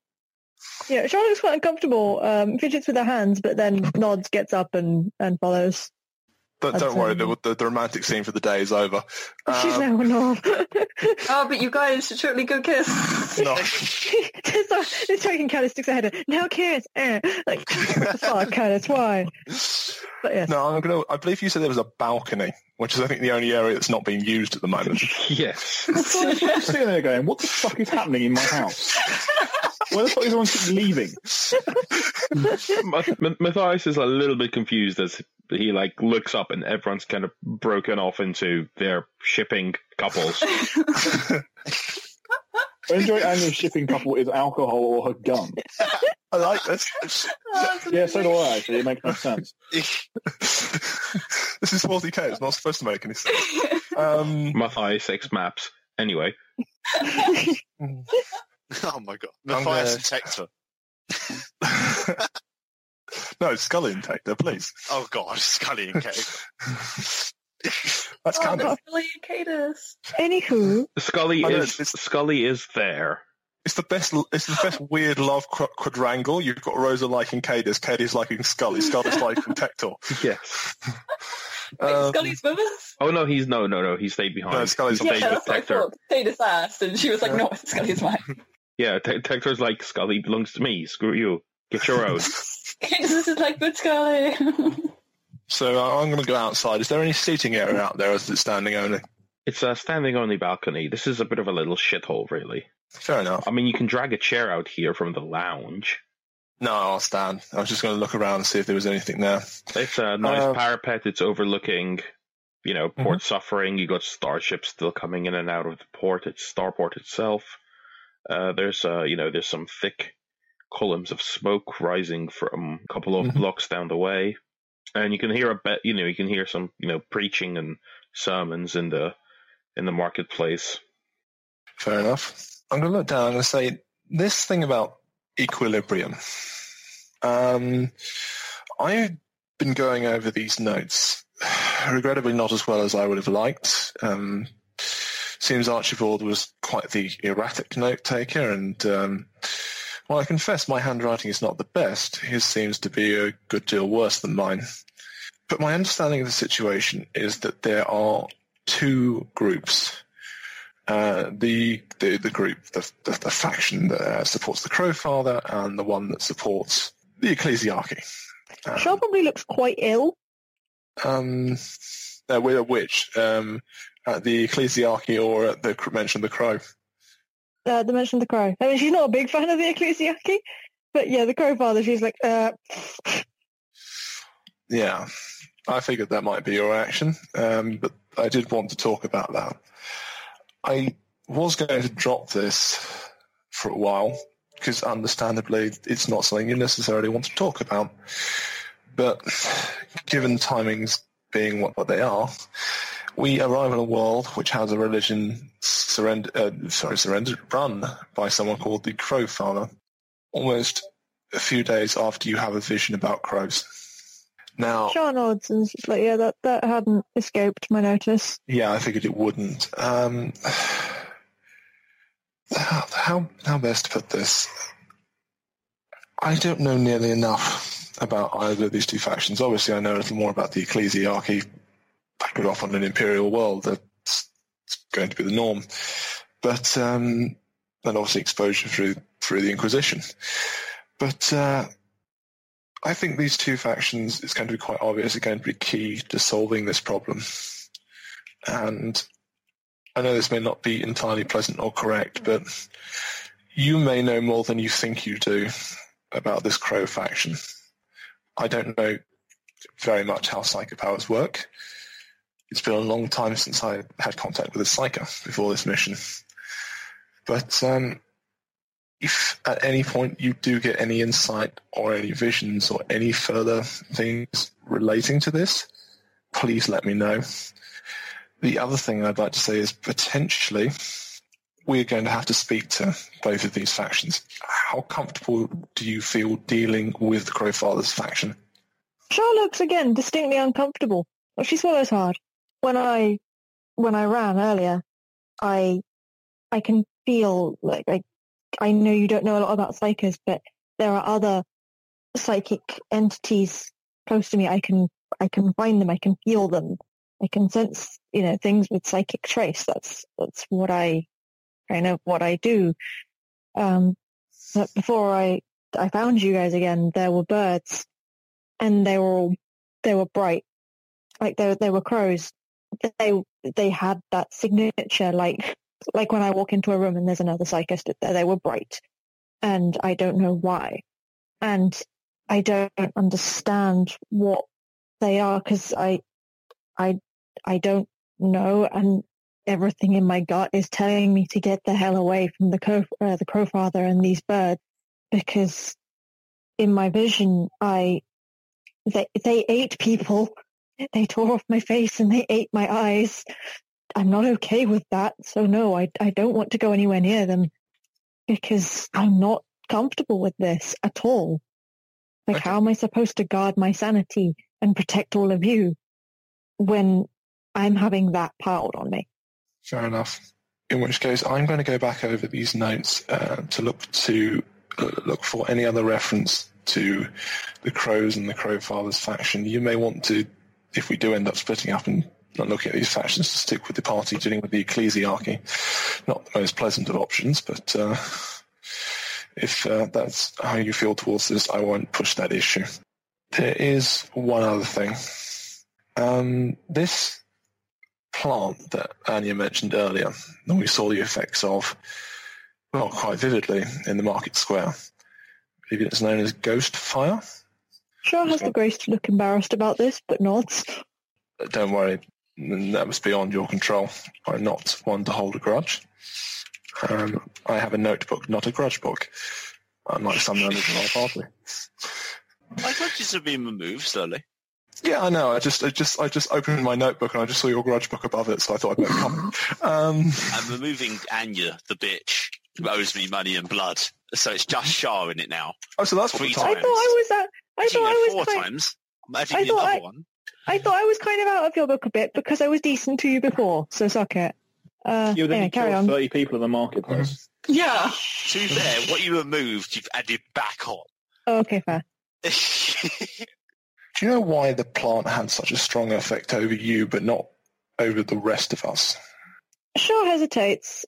yeah, Charlotte looks quite uncomfortable, um, fidgets with her hands, but then nods, gets up and, and follows. But I'd don't worry, the, the, the romantic scene for the day is over. <laughs> She's Um, now a nod. Oh, but you guys should totally go kiss. <laughs> no. <laughs> so, this talking Candace sticks her head in. Now kiss. Eh. Like, what the fuck, Candace, why? But yes. No, I'm gonna. I believe you said there was a balcony, which is I think the only area that's not being used at the moment. yes. I'm sitting there going, what the fuck is happening in my house? Where the fuck is everyone keep leaving? <laughs> Ma- Ma- Matthias is a little bit confused as he like looks up and everyone's kind of broken off into their shipping couples. <laughs> I enjoy Anya's shipping couple is alcohol or her gun. I like this. <laughs> Yeah, so do I actually. It makes no sense. this is 40k. It's not supposed to make any sense. Um, Matthias six maps. Anyway, <laughs> oh my god, I'm Matthias gonna- Tector. <laughs> no, Scully and Tector, please. Oh god, Scully and Kate. <laughs> That's Oh, canon. but Billy and Cadus. Anywho, Scully I know, is it's- Scully is there. It's the best. It's the best weird love qu- quadrangle. You've got Rosa liking Cadus, Cadus liking Scully, Scully's liking Tector. Yes. Wait, Um, Scully's with us? Oh no, he's no, no, no. He stayed behind. No, Scully's he on stayed yeah, with that's what Tector. thought. Cadus asked, and she was like, Yeah. no, Scully's mine. Yeah, Te- Tector's like Scully belongs to me. Screw you. Get your own. <laughs> this is like, but Scully. So uh, I'm going to go outside. Is there any seating area out there, or is it standing only? it's a standing only balcony. This is a bit of a little shithole, really. Fair enough. I mean, you can drag a chair out here from the lounge. No, I'll stand. I was just going to look around and see if there was anything there. It's a nice Uh, parapet. It's overlooking, you know, Port Suffering. You got starships still coming in and out of the port. It's Starport itself. Uh, there's, uh, you know, there's some thick columns of smoke rising from a couple of Mhm. blocks down the way, and you can hear a bit. You know, you can hear some, you know, preaching and sermons in the in the marketplace. Fair enough. I'm going to look down and say this thing about equilibrium. Um, I've been going over these notes, <sighs> regrettably not as well as I would have liked. Um, seems Archibald was quite the erratic note taker, and um, while I confess my handwriting is not the best, his seems to be a good deal worse than mine. But my understanding of the situation is that there are two groups uh, the, the the group, the, the, the faction that uh, supports the Crow Father, and the one that supports the ecclesiarchy. Um, Shaw probably looks quite ill. um, with which um, At the ecclesiarchy or at the mention of the crow? Uh, the mention of the crow. I mean, <laughs> she's not a big fan of the ecclesiarchy, but yeah, the crow father, she's like, uh... Yeah, I figured that might be your reaction, um, but I did want to talk about that. I was going to drop this for a while because understandably it's not something you necessarily want to talk about. But given timings being what, what they are, we arrive in a world which has a religion surrender, uh, sorry, surrendered, run by someone called the Crow Father, almost a few days after you have a vision about crows. Now, Sean it's like, yeah, that, that hadn't escaped my notice. yeah, I figured it wouldn't. Um, how how best to put this? I don't know nearly enough about either of these two factions. Obviously, I know a little more about the ecclesiarchy. Back it off on an imperial world, that's going to be the norm. But um, and obviously exposure through through the Inquisition. But uh, I think these two factions is going to be quite obvious. Are going to be key to solving this problem. And I know this may not be entirely pleasant or correct, but you may know more than you think you do about this Crow faction. I don't know very much how psychopowers work. It's been a long time since I had contact with a psyker before this mission. But um, if at any point you do get any insight or any visions or any further things relating to this, please let me know. The other thing I'd like to say is potentially we're going to have to speak to both of these factions. How comfortable do you feel dealing with the Crowfather's faction? Shaw looks again distinctly uncomfortable. But she swallows hard. When I when I ran earlier, I I can feel like I I know you don't know a lot about psykers, but there are other psychic entities close to me. I can I can find them. I can feel them. I can sense you know things with psychic trace. That's that's what I kind of what I do. Um, but before I I found you guys again, there were birds, and they were all they were bright, like they they were crows. They they had that signature, like like when I walk into a room and there's another psychist there. They were bright, and I don't know why, and I don't understand what they are because I I I don't know, and everything in my gut is telling me to get the hell away from the crow, uh, the crow father and these birds because in my vision, I they they ate people. They tore off my face and they ate my eyes. I'm not okay with that. So no, I I don't want to go anywhere near them because I'm not comfortable with this at all. Like, Okay. how am I supposed to guard my sanity and protect all of you when I'm having that piled on me? Fair enough. In which case, I'm going to go back over these notes uh, to look to uh, look for any other reference to the Crows and the Crow Fathers faction. You may want to, if we do end up splitting up and not looking at these factions, to stick with the party dealing with the ecclesiarchy. Not the most pleasant of options, but uh, if uh, that's how you feel towards this, I won't push that issue. There is one other thing. Um, this plant that Anya mentioned earlier, that we saw the effects of, well, quite vividly in the market square. I believe it's known as ghost fire. Shaw has the grace to look embarrassed about this, but nods. Don't worry, that was beyond your control. I'm not one to hold a grudge. Um, I have a notebook, not a grudge book, unlike some members of our party. My grudges have been removed slowly. Yeah, I know. I just, I just, I just opened my notebook and I just saw your grudge book above it, so I thought I'd better come. Um, I'm removing Anya, the bitch, who owes me money and blood. So it's just Shah in it now. oh, so that's what Three the I thought I was at, I thought I was four kind, times. I'm adding I the thought I- one. I thought I was kind of out of your book a bit because I was decent to you before, so suck it. Uh, You would anyway, carry on. 30 people in the marketplace. Yeah. <laughs> To be fair, what you removed, you've added back on. Oh, okay, fair. <laughs> Do you know why the plant had such a strong effect over you, but not over the rest of us? Shaw hesitates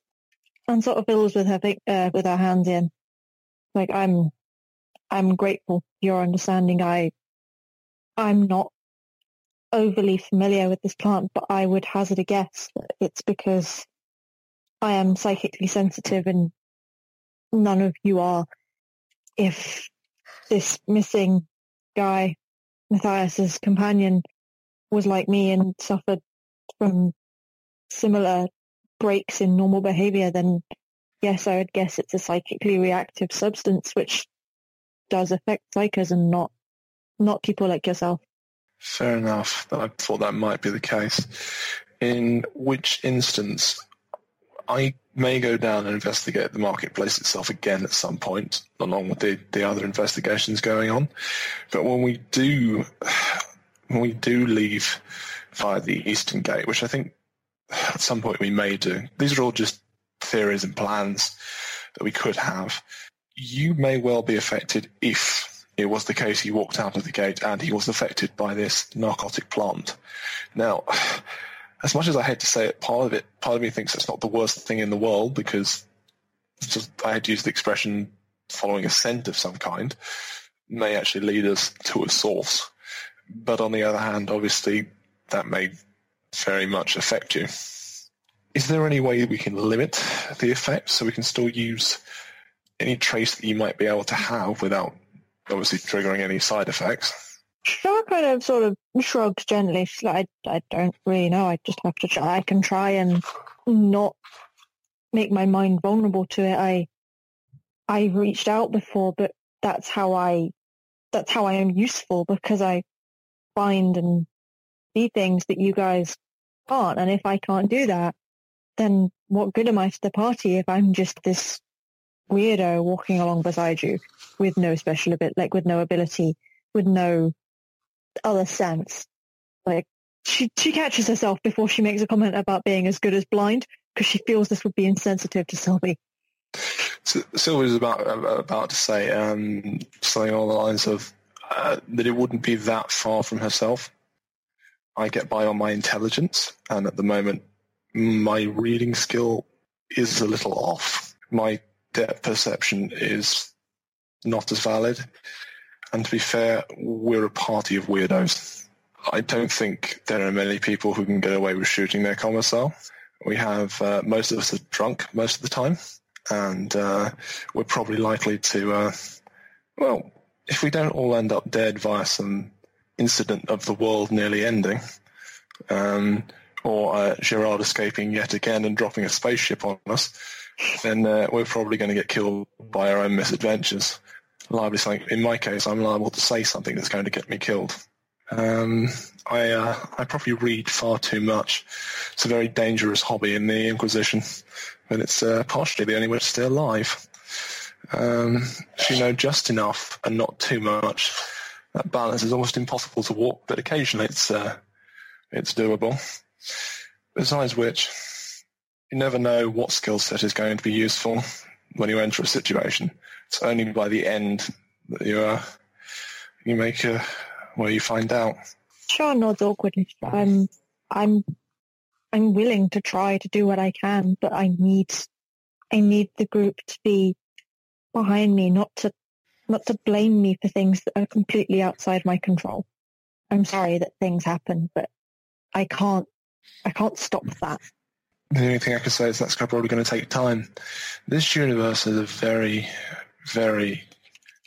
and sort of fiddles with her fi- uh, with her hands in. Like I'm, I'm grateful for your understanding. I, I'm not overly familiar with this plant, but I would hazard a guess that it's because I am psychically sensitive and none of you are. If this missing guy, Matthias's companion, was like me and suffered from similar breaks in normal behavior, then yes, I would guess it's a psychically reactive substance which does affect psykers and not not people like yourself. Fair enough. I thought that might be the case. In which instance, I may go down and investigate the marketplace itself again at some point, along with the, the other investigations going on. But when we do, when we do leave via the eastern gate, which I think at some point we may do, these are all just theories and plans that we could have. You may well be affected if it was the case he walked out of the gate and he was affected by this narcotic plant. Now, as much as I hate to say it, part of it, part of me thinks it's not the worst thing in the world because just, I had used the expression following a scent of some kind may actually lead us to a source. But on the other hand, obviously, that may very much affect you. Is there any way we can limit the effect so we can still use any trace that you might be able to have without obviously triggering any side effects. Shar kind of sort of shrugs gently. Like, I, I don't really know. I just have to try. I can try and not make my mind vulnerable to it. I, I reached out before, but that's how I, that's how I am useful because I find and see things that you guys can't. And if I can't do that, then what good am I to the party if I'm just this weirdo walking along beside you with no special ability, like with no ability, with no other sense. Like she she catches herself before she makes a comment about being as good as blind because she feels this would be insensitive to Sylvie. Sylvie about about to say um, something along the lines of uh, that it wouldn't be that far from herself. I get by on my intelligence, and at the moment, my reading skill is a little off. My depth perception is not as valid. And to be fair, we're a party of weirdos. I don't think there are many people who can get away with shooting their commissar. We have, uh, most of us are drunk most of the time, and uh, we're probably likely to, uh, well, if we don't all end up dead via some incident of the world nearly ending, um, or uh, Gerard escaping yet again and dropping a spaceship on us, then uh, we're probably going to get killed by our own misadventures. Liable something. In my case, I'm liable to say something that's going to get me killed. Um, I uh, I probably read far too much. It's a very dangerous hobby in the Inquisition, and it's uh, partially the only way to stay alive. Um, you know just enough and not too much, that balance is almost impossible to walk, but occasionally it's uh, it's doable. Besides which, you never know what skill set is going to be useful when you enter a situation. It's only by the end that you uh, you make a where you find out. Shaw, nods awkwardly. I'm I'm I'm willing to try to do what I can, but I need I need the group to be behind me, not to not to blame me for things that are completely outside my control. I'm sorry that things happen, but I can't I can't stop that the only thing I can say is that's probably going to take time. This universe has a very, very,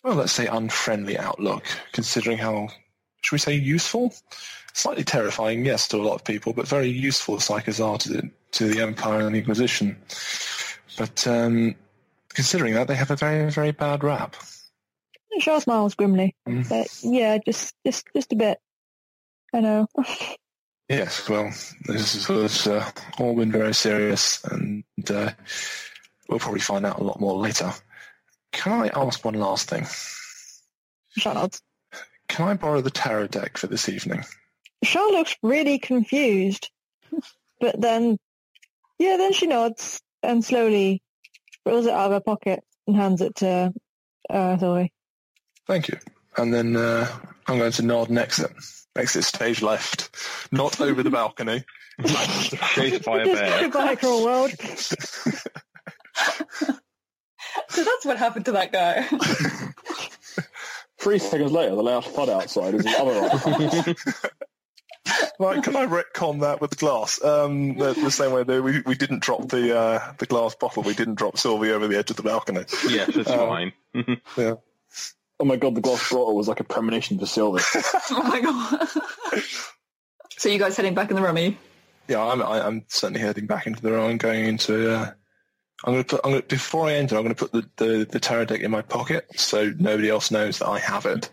well, let's say unfriendly outlook, considering how, should we say, useful? Slightly terrifying, yes, to a lot of people, but very useful psykers are to the, to the Empire and the Inquisition. But um, considering that, they have a very, very bad rap. Shaw smiles grimly, mm. but yeah, just, just, just a bit. I know. <laughs> Yes, well, this has uh, all been very serious, and uh, we'll probably find out a lot more later. Can I ask one last thing? Shut. Can I borrow the tarot deck for this evening? Shaw looks really confused, but then, yeah, then she nods and slowly rolls it out of her pocket and hands it to uh, Zoe. Thank you. And then uh, I'm going to nod and exit. Exit stage left, not over the balcony. Chased by a bear. Goodbye, cruel world. <laughs> so that's what happened to that guy. Three seconds later, the loud thud outside is the other Right, can I retcon that with the glass? Um, the, the same way that we, we didn't drop the uh, the glass bottle, we didn't drop Sylvie over the edge of the balcony. Yes, it's Oh. fine. <laughs> Oh my god, the glass bottle was like a premonition for Sylvie. <laughs> oh my god. <laughs> so you guys heading back in the room, are you? Yeah, I'm I, I'm certainly heading back into the room and going into. Uh, I'm going to put. I'm going to, before I enter, I'm going to put the, the the tarot deck in my pocket so nobody else knows that I have it.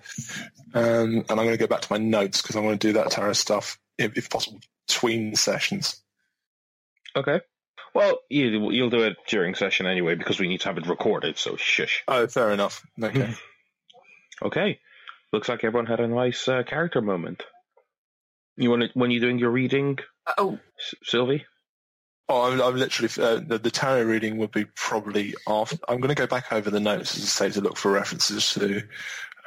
Um, and I'm going to go back to my notes because I'm going to do that tarot stuff if, if possible between sessions. Okay. Well, you, you'll do it during session anyway because we need to have it recorded, so shush. Oh, fair enough. Okay. <laughs> Okay. Looks like everyone had a nice uh, character moment. You want to, when you're doing your reading, Oh, S- Sylvie? Oh, I'm, I'm literally uh, the, the tarot reading would be probably after. I'm going to go back over the notes as I say to look for references to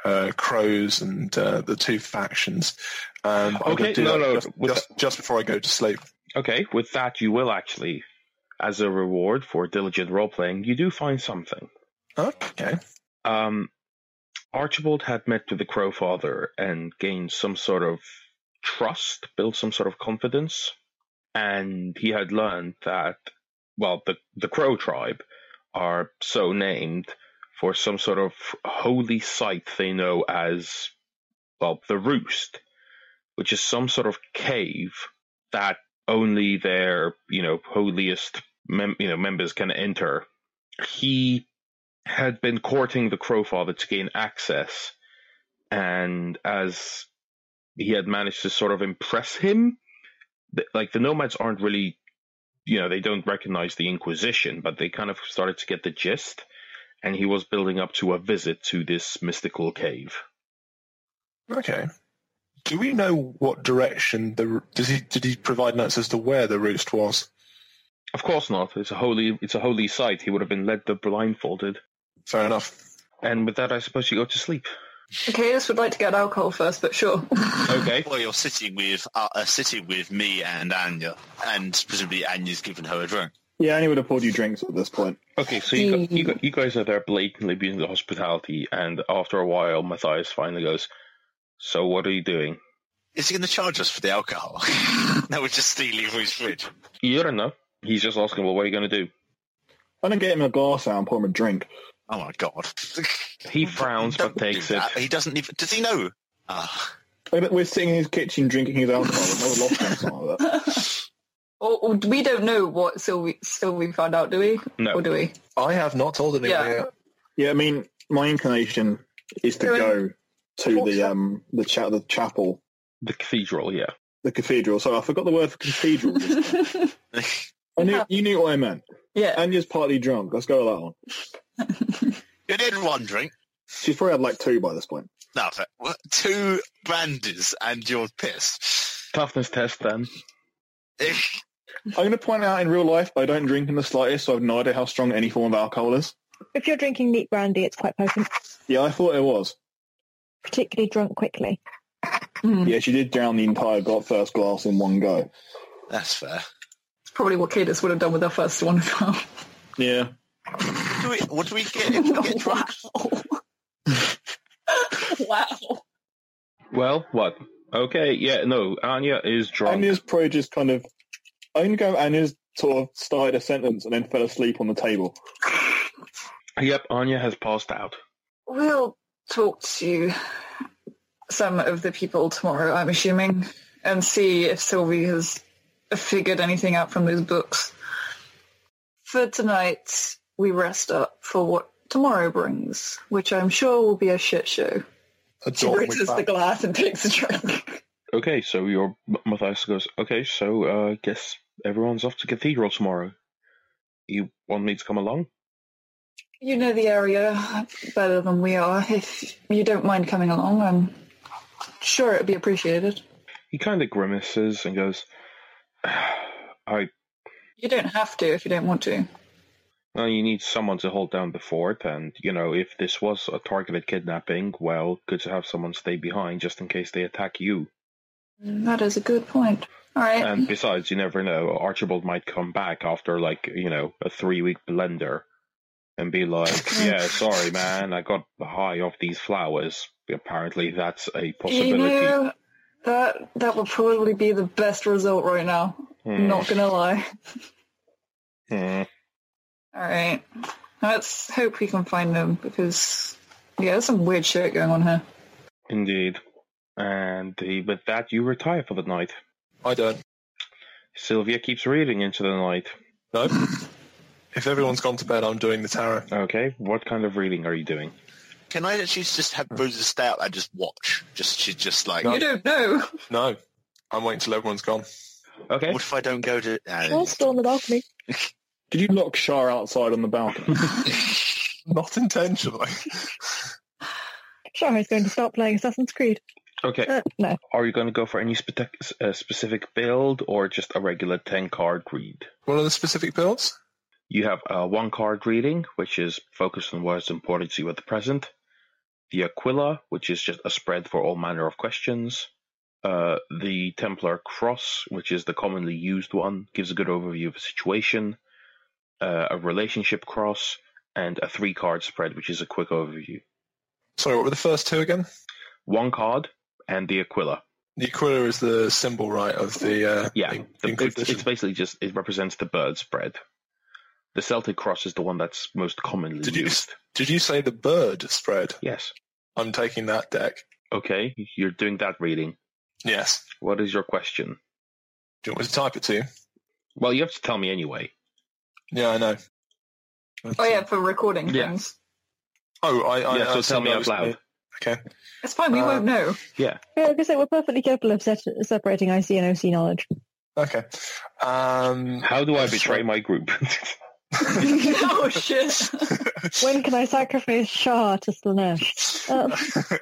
uh, crows and uh, the two factions. Um, Okay, no, no, just, just, just before I go to sleep. Okay, with that, you will actually, as a reward for diligent role playing, you do find something. Okay. Um, Archibald had met with the Crow Father and gained some sort of trust, built some sort of confidence, and he had learned that, well, the the Crow tribe are so named for some sort of holy site they know as, well, the Roost, which is some sort of cave that only their, you know, holiest, mem- you know, members can enter. He had been courting the Crowfather to gain access, and as he had managed to sort of impress him, th- like the nomads aren't really, you know, they don't recognize the Inquisition, but they kind of started to get the gist, and he was building up to a visit to this mystical cave. Okay. Do we know what direction the does he did he provide notes as to where the roost was? Of course not. It's a holy, it's a holy site. He would have been led there blindfolded. Fair enough. And with that, I suppose you go to sleep. okay. This would like to get alcohol first, but sure. <laughs> Okay. Well, you're sitting with uh, uh, sitting with me and Anya, and presumably Anya's given her a drink. yeah, Annie would have poured you drinks at this point. Okay, so you, gu- you, gu- you guys are there blatantly being the hospitality, and after a while, Matthias finally goes, So what are you doing? Is he going to charge us for the alcohol? <laughs> no, we're just stealing from his fridge. You don't know. He's just asking, Well, what are you going to do? I'm gonna get him a glass out and pour him a drink. Oh my god. He frowns but Don't do takes it. He doesn't even. Does he know? Ah, We're sitting in his kitchen drinking his alcohol. Another lost drink, something like that. or, or we don't know what Sylvie Sylvie found out, do we? No. Or do we? I have not told anyone Yeah. yet. Yeah, I mean, my inclination is to Go in. go to the um the cha- the chapel, The cathedral, yeah. the cathedral. Sorry, I forgot the word for cathedral. <laughs> I knew you knew what I meant. yeah. Anya's partly drunk. Let's go with that one. You did one drink. She's probably had like two by this point. No, what, two brandies and you're pissed. Toughness test then. <laughs> I'm going to point out in real life, I don't drink in the slightest, so I have no idea how strong any form of alcohol is. If you're drinking neat brandy, it's quite potent, Yeah, I thought it was. particularly drunk quickly. Hmm. Yeah, she did drown the entire got first glass in one go. That's fair. It's probably what Cadis would have done with her first one as well. Yeah. Do we, what do we get if we <laughs> get drunk? <laughs> wow. Well, what? Okay, yeah, no, Anya is drunk. Anya's probably just kind of. I'm going to go. Anya's sort of started a sentence and then fell asleep on the table. Yep, Anya has passed out. We'll talk to some of the people tomorrow, I'm assuming, and see if Sylvie has figured anything out from those books. For tonight, we rest up for what tomorrow brings, which I'm sure will be a shit show. She raises the glass and takes a drink. Okay, so your Matthias goes, okay, so uh guess everyone's off to cathedral tomorrow. You want me to come along? You know the area better than we are. If you don't mind coming along, I'm sure it'd be appreciated. He kind of grimaces and goes, <sighs> I, You don't have to if you don't want to. Well, you need someone to hold down the fort, and, you know, if this was a targeted kidnapping, well, good to have someone stay behind just in case they attack you. That is a good point. All right. And besides, you never know, Archibald might come back after, like, you know, a three-week blender and be like, yeah, sorry, man, I got high off these flowers. Apparently that's a you possibility. know, That that would probably be the best result right now. Hmm. Not gonna lie. Hmm. All right, let's hope we can find them because yeah, there's some weird shit going on here. Indeed. And uh, with that, you retire for the night. I don't. Sylvia keeps reading into the night. No. if everyone's gone to bed, I'm doing the tarot. Okay, what kind of reading are you doing? Can I actually just have Rosa stay out and just watch? Just she's just like, You don't know. No. I'm waiting till everyone's gone. Okay. what if I don't go to? Uh, Shaw's still on the balcony. <laughs> Did you lock Shaw outside on the balcony? <laughs> <laughs> Not intentionally. Shaw is going to start playing Assassin's Creed. Okay. Uh, no. Are you going to go for any spe- uh, specific build or just a regular 10 card read? What are the specific builds? You have a one card reading, which is focused on what is important to you at the present. The Aquila, which is just a spread for all manner of questions. Uh, the Templar Cross, which is the commonly used one, gives a good overview of a situation. Uh, a relationship cross, and a three card spread, which is a quick overview. Sorry, what were the first two again? One card and the Aquila. The Aquila is the symbol, right, of the uh, Yeah, the it's, it's basically just it represents the bird spread. The Celtic cross is the one that's most commonly Did you used. Did you say the bird spread? Yes. I'm taking that deck. Okay, you're doing that reading. Yes. What is your question? Do you want me to type it to you? Well, you have to tell me anyway. Yeah, I know. Oh yeah, for recording Yeah. things. Oh, I. I yeah, so I tell me out assumed that was loud. me. Okay. It's fine. We Uh, won't know. Yeah. Yeah, because we're perfectly capable of set- separating IC and OC knowledge. Okay. Um, How do I betray my group? <laughs> oh <laughs> shit! When can I sacrifice Shaw to Slaanesh? Um, <laughs>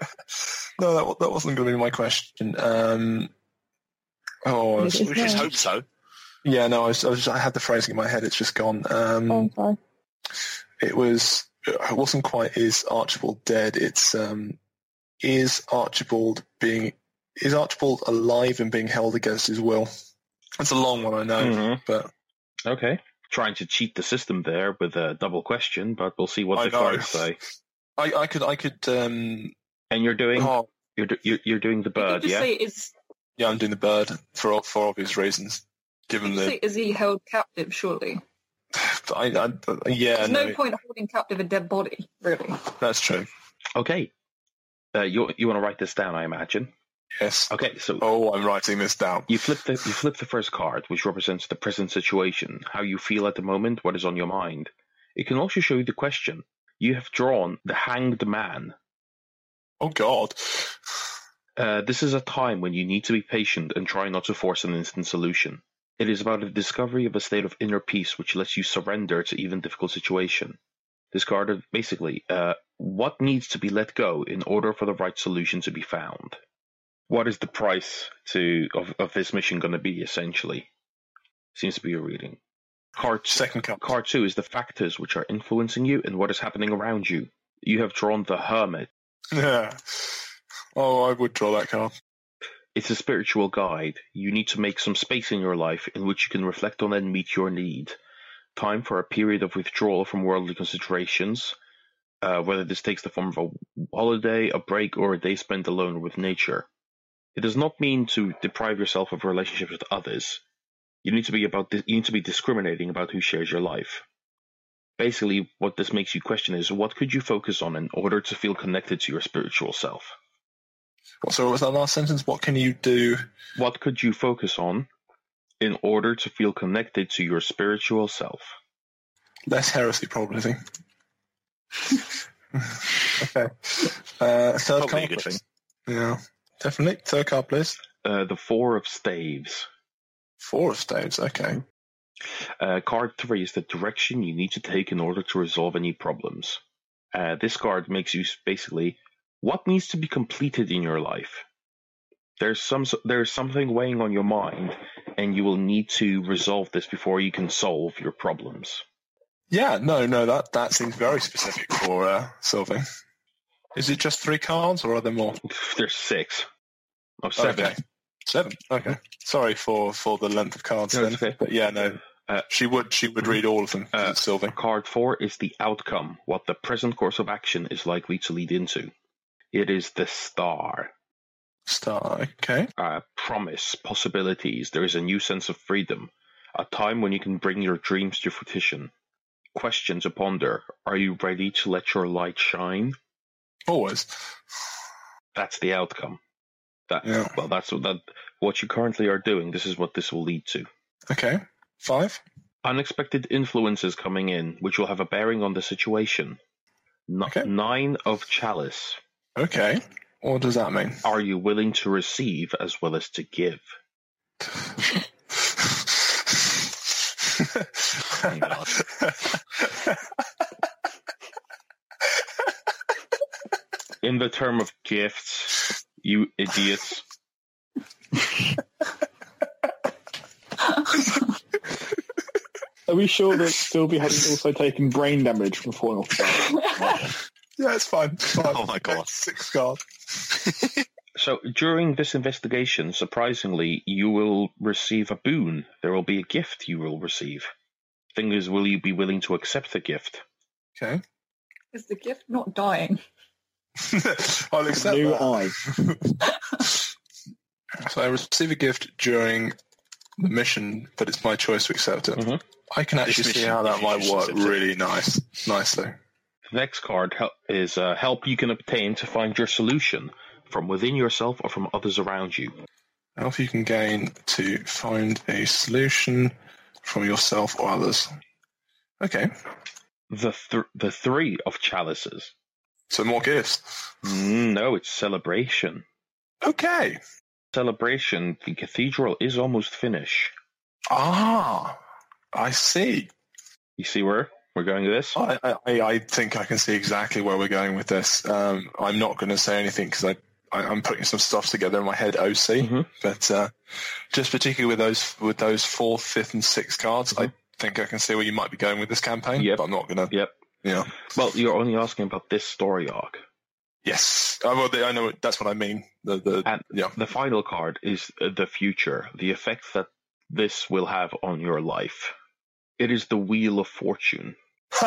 no, that, that wasn't going to be my question. Um, oh, I we just hope so. Yeah, no, I, was, I, was, I had the phrasing in my head. It's just gone. Um, oh, it was. It wasn't quite. Is Archibald dead? It's. Um, is Archibald being? Is Archibald alive and being held against his will? It's a long one, I know, Mhm. but Okay. Trying to cheat the system there with a double question, but we'll see what I the know. cards say. I, I could. I could. Um, And you're doing oh, you're do- you're, you're doing the You bird, just yeah? say is yeah, I'm doing the bird for for obvious reasons. Given you the, is he held captive? Surely. <sighs> I, I, yeah, There's no, no point holding captive a dead body, really. that's true. Okay. Uh, you you want to write this down, I imagine. Yes. Okay, so Oh, I'm writing this down. You flip the you flip the first card, which represents the present situation, how you feel at the moment, what is on your mind. It can also show you the question. You have drawn the hanged man. Oh God. Uh, this is a time when you need to be patient and try not to force an instant solution. It is about the discovery of a state of inner peace which lets you surrender to even difficult situation. This card is basically uh, what needs to be let go in order for the right solution to be found. What is the price to of, of this mission going to be? Essentially, seems to be a reading. Card Second card. Card two is the factors which are influencing you and what is happening around you. You have drawn the hermit. Yeah. <laughs> Oh, I would draw that card. It's a spiritual guide. You need to make some space in your life in which you can reflect on and meet your need. Time for a period of withdrawal from worldly considerations, uh, whether this takes the form of a holiday, a break, or a day spent alone with nature. It does not mean to deprive yourself of relationships with others. You need to be about this, you need to be discriminating about who shares your life. Basically, what this makes you question is what could you focus on in order to feel connected to your spiritual self? What, so what was that last sentence? What can you do? What could you focus on in order to feel connected to your spiritual self? Less heresy, probably. Okay. Uh, third Probably a card, good please. thing. Yeah, definitely. Third card, please. Uh, the Four of Staves. Four of staves. Okay. Uh, card three is the direction you need to take in order to resolve any problems. Uh, this card makes you basically what needs to be completed in your life. There's some there's something weighing on your mind, and you will need to resolve this before you can solve your problems. Yeah. No. No. That that seems very specific for uh, Sylvie. Is it just three cards, or are there more? There's six. Oh, seven. Okay. Seven. Okay. Sorry for for the length of cards No, then. okay. But yeah, no. Uh, she would she would read all of them. Uh, Sylvie. Card 4 is the outcome, what the present course of action is likely to lead into. It is the star. Star. Okay. Uh, promise, possibilities. There is a new sense of freedom. A time when you can bring your dreams to fruition. Question to ponder. Are you ready to let your light shine? Always. That's the outcome. That Yeah. well, that's what that what you currently are doing. This is what this will lead to. Okay. Five. Unexpected influences coming in, which will have a bearing on the situation. N- Okay. Nine of chalice. Okay. What does that mean? Are you willing to receive as well as to give? God. <laughs> In the term of gifts, you idiots. Are we sure that Sylvie hasn't also taken brain damage from falling off the bar? Yeah, it's fine. It's <laughs> fine. Oh my God. Six card. <laughs> So during this investigation, surprisingly, you will receive a boon. There will be a gift you will receive. Thing is, will you be willing to accept the gift? Okay. Is the gift not dying? <laughs> I'll accept New that. eye. So I receive a gift during the mission, but it's my choice to accept it. Mhm. I can actually This see how that might work really nice, nicely. The next card is uh, help you can obtain to find your solution from within yourself or from others around you. Help you can gain to find a solution from yourself or others. Okay, The th- the three of chalices. so more gifts. Mm, No, it's celebration. Okay. Celebration. The cathedral is almost finished. Ah, I see. You see where we're going with this? I, I, I think I can see exactly where we're going with this. Um, I'm not going to say anything because I, I, I'm putting some stuff together in my head. OC, Mhm. but uh, just particularly with those with those fourth, fifth, and sixth cards, I think I can see where you might be going with this campaign. Yep. But I'm not going to. Yep. Yeah. Well, you're only asking about this story arc. Yes. Oh, well, I know. That's what I mean. The the And yeah. the final card is uh, the future, the effect that this will have on your life. It is the Wheel of Fortune. <laughs>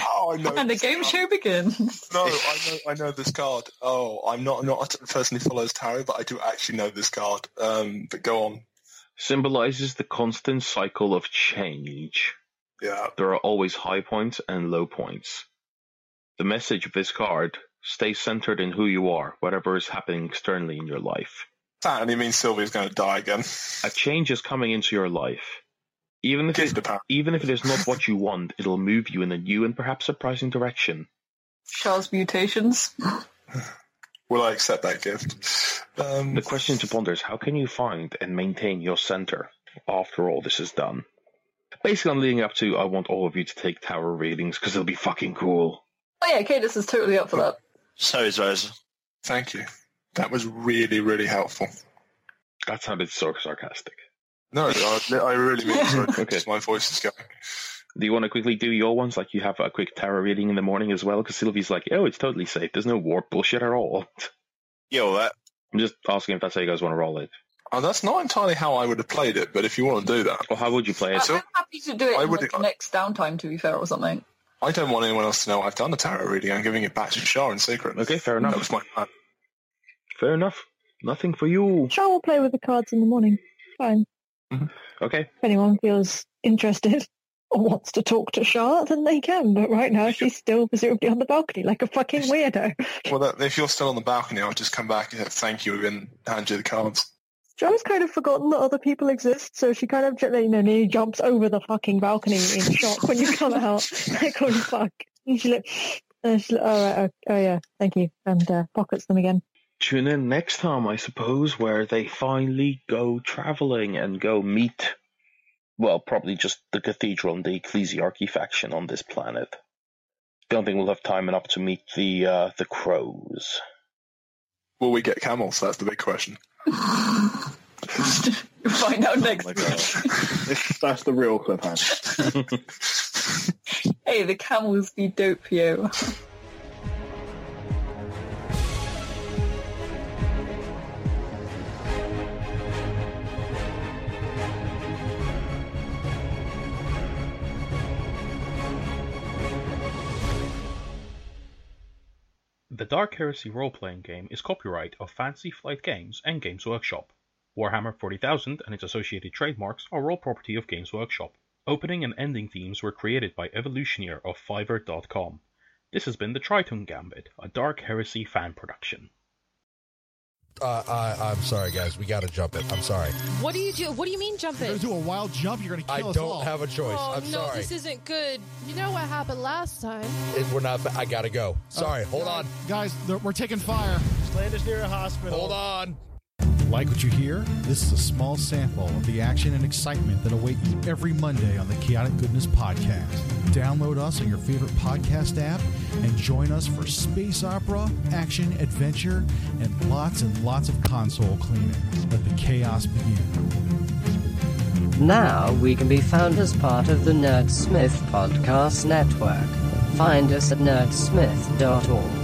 oh, I know. and the game card. show begins. No, I know. I know this card. Oh, I'm not. I'm not a person who follows tarot, but I do actually know this card. Um, but go on. Symbolizes the constant cycle of change. Yeah. There are always high points and low points. The message of this card stay centered in who you are, whatever is happening externally in your life. That only means Sylvia's going to die again. A change is coming into your life. Even if, it, even if it is not what you want, it'll move you in a new and perhaps surprising direction. Charles mutations. Will I accept that gift? Um, The question to ponder is how can you find and maintain your center after all this is done? Basically, I'm leading up to I want all of you to take tarot readings because it'll be fucking cool. Oh yeah, Cadis is totally up for that. So is Rosa. thank you. That was really, really helpful. That sounded so sarcastic. No, I, I really mean it. <laughs> Okay. My voice is going. Do you want to quickly do your ones? Like you have a quick tarot reading in the morning as well? Because Sylvie's like, oh, it's totally safe. There's no warp bullshit at all. Yeah, all that. I'm just asking if that's how you guys want to roll it. Oh, that's not entirely how I would have played it, but if you want to do that, Well, how would you play it? I'm happy to do it I in would- like, the next downtime, to be fair, or something. I don't want anyone else to know I've done a tarot reading. I'm giving it back to Shaw in secret. Okay, fair enough. That enough. was my plan. Fair enough. Nothing for you. Char will play with the cards in the morning. Fine. Okay. If anyone feels interested or wants to talk to Char, then they can. But right now, she's still presumably on the balcony like a fucking weirdo. Well, that, if you're still on the balcony, I'll just come back and say thank you and hand you the cards. Char's kind of forgotten that other people exist, so she kind of, you know, nearly jumps over the fucking balcony in shock when you come out. <laughs> like, holy fuck. And she like, uh, she's like, oh, right, oh, oh yeah, thank you. And uh, pockets them again. Tune in next time, I suppose, where they finally go traveling and go meet, well, probably just the cathedral and the ecclesiarchy faction on this planet. Don't think we'll have time enough to meet the uh, the crows. Will we get camels? That's the big question. You'll find out next my week. God. <laughs> That's the real cliffhanger. hey, the camels be dope, yo. The Dark Heresy role-playing game is copyright of Fantasy Flight Games and Games Workshop. Warhammer 40,000 and its associated trademarks are all property of Games Workshop. Opening and ending themes were created by Evolutioneer of Fiverr.com. This has been the Triton Gambit, a Dark Heresy fan production. Uh, I, I'm sorry, guys. We got to jump it. I'm sorry. What do you do? What do you mean jump it? You're it? gonna do a wild jump. You're gonna I kill us don't all. have a choice. Oh I'm no, sorry. this isn't good. You know what happened last time? It- we're not. I gotta go. Sorry. Hold on. guys. they're- We're taking fire. Land us near a hospital. Hold on. Like what you hear? This is a small sample of the action and excitement that await you every Monday on the Chaotic Goodness Podcast. Download us on your favorite podcast app and join us for space opera, action, adventure, and lots and lots of console cleaning. Let the chaos begin. Now we can be found as part of the Nerdsmith Podcast Network. Find us at nerdsmith.org.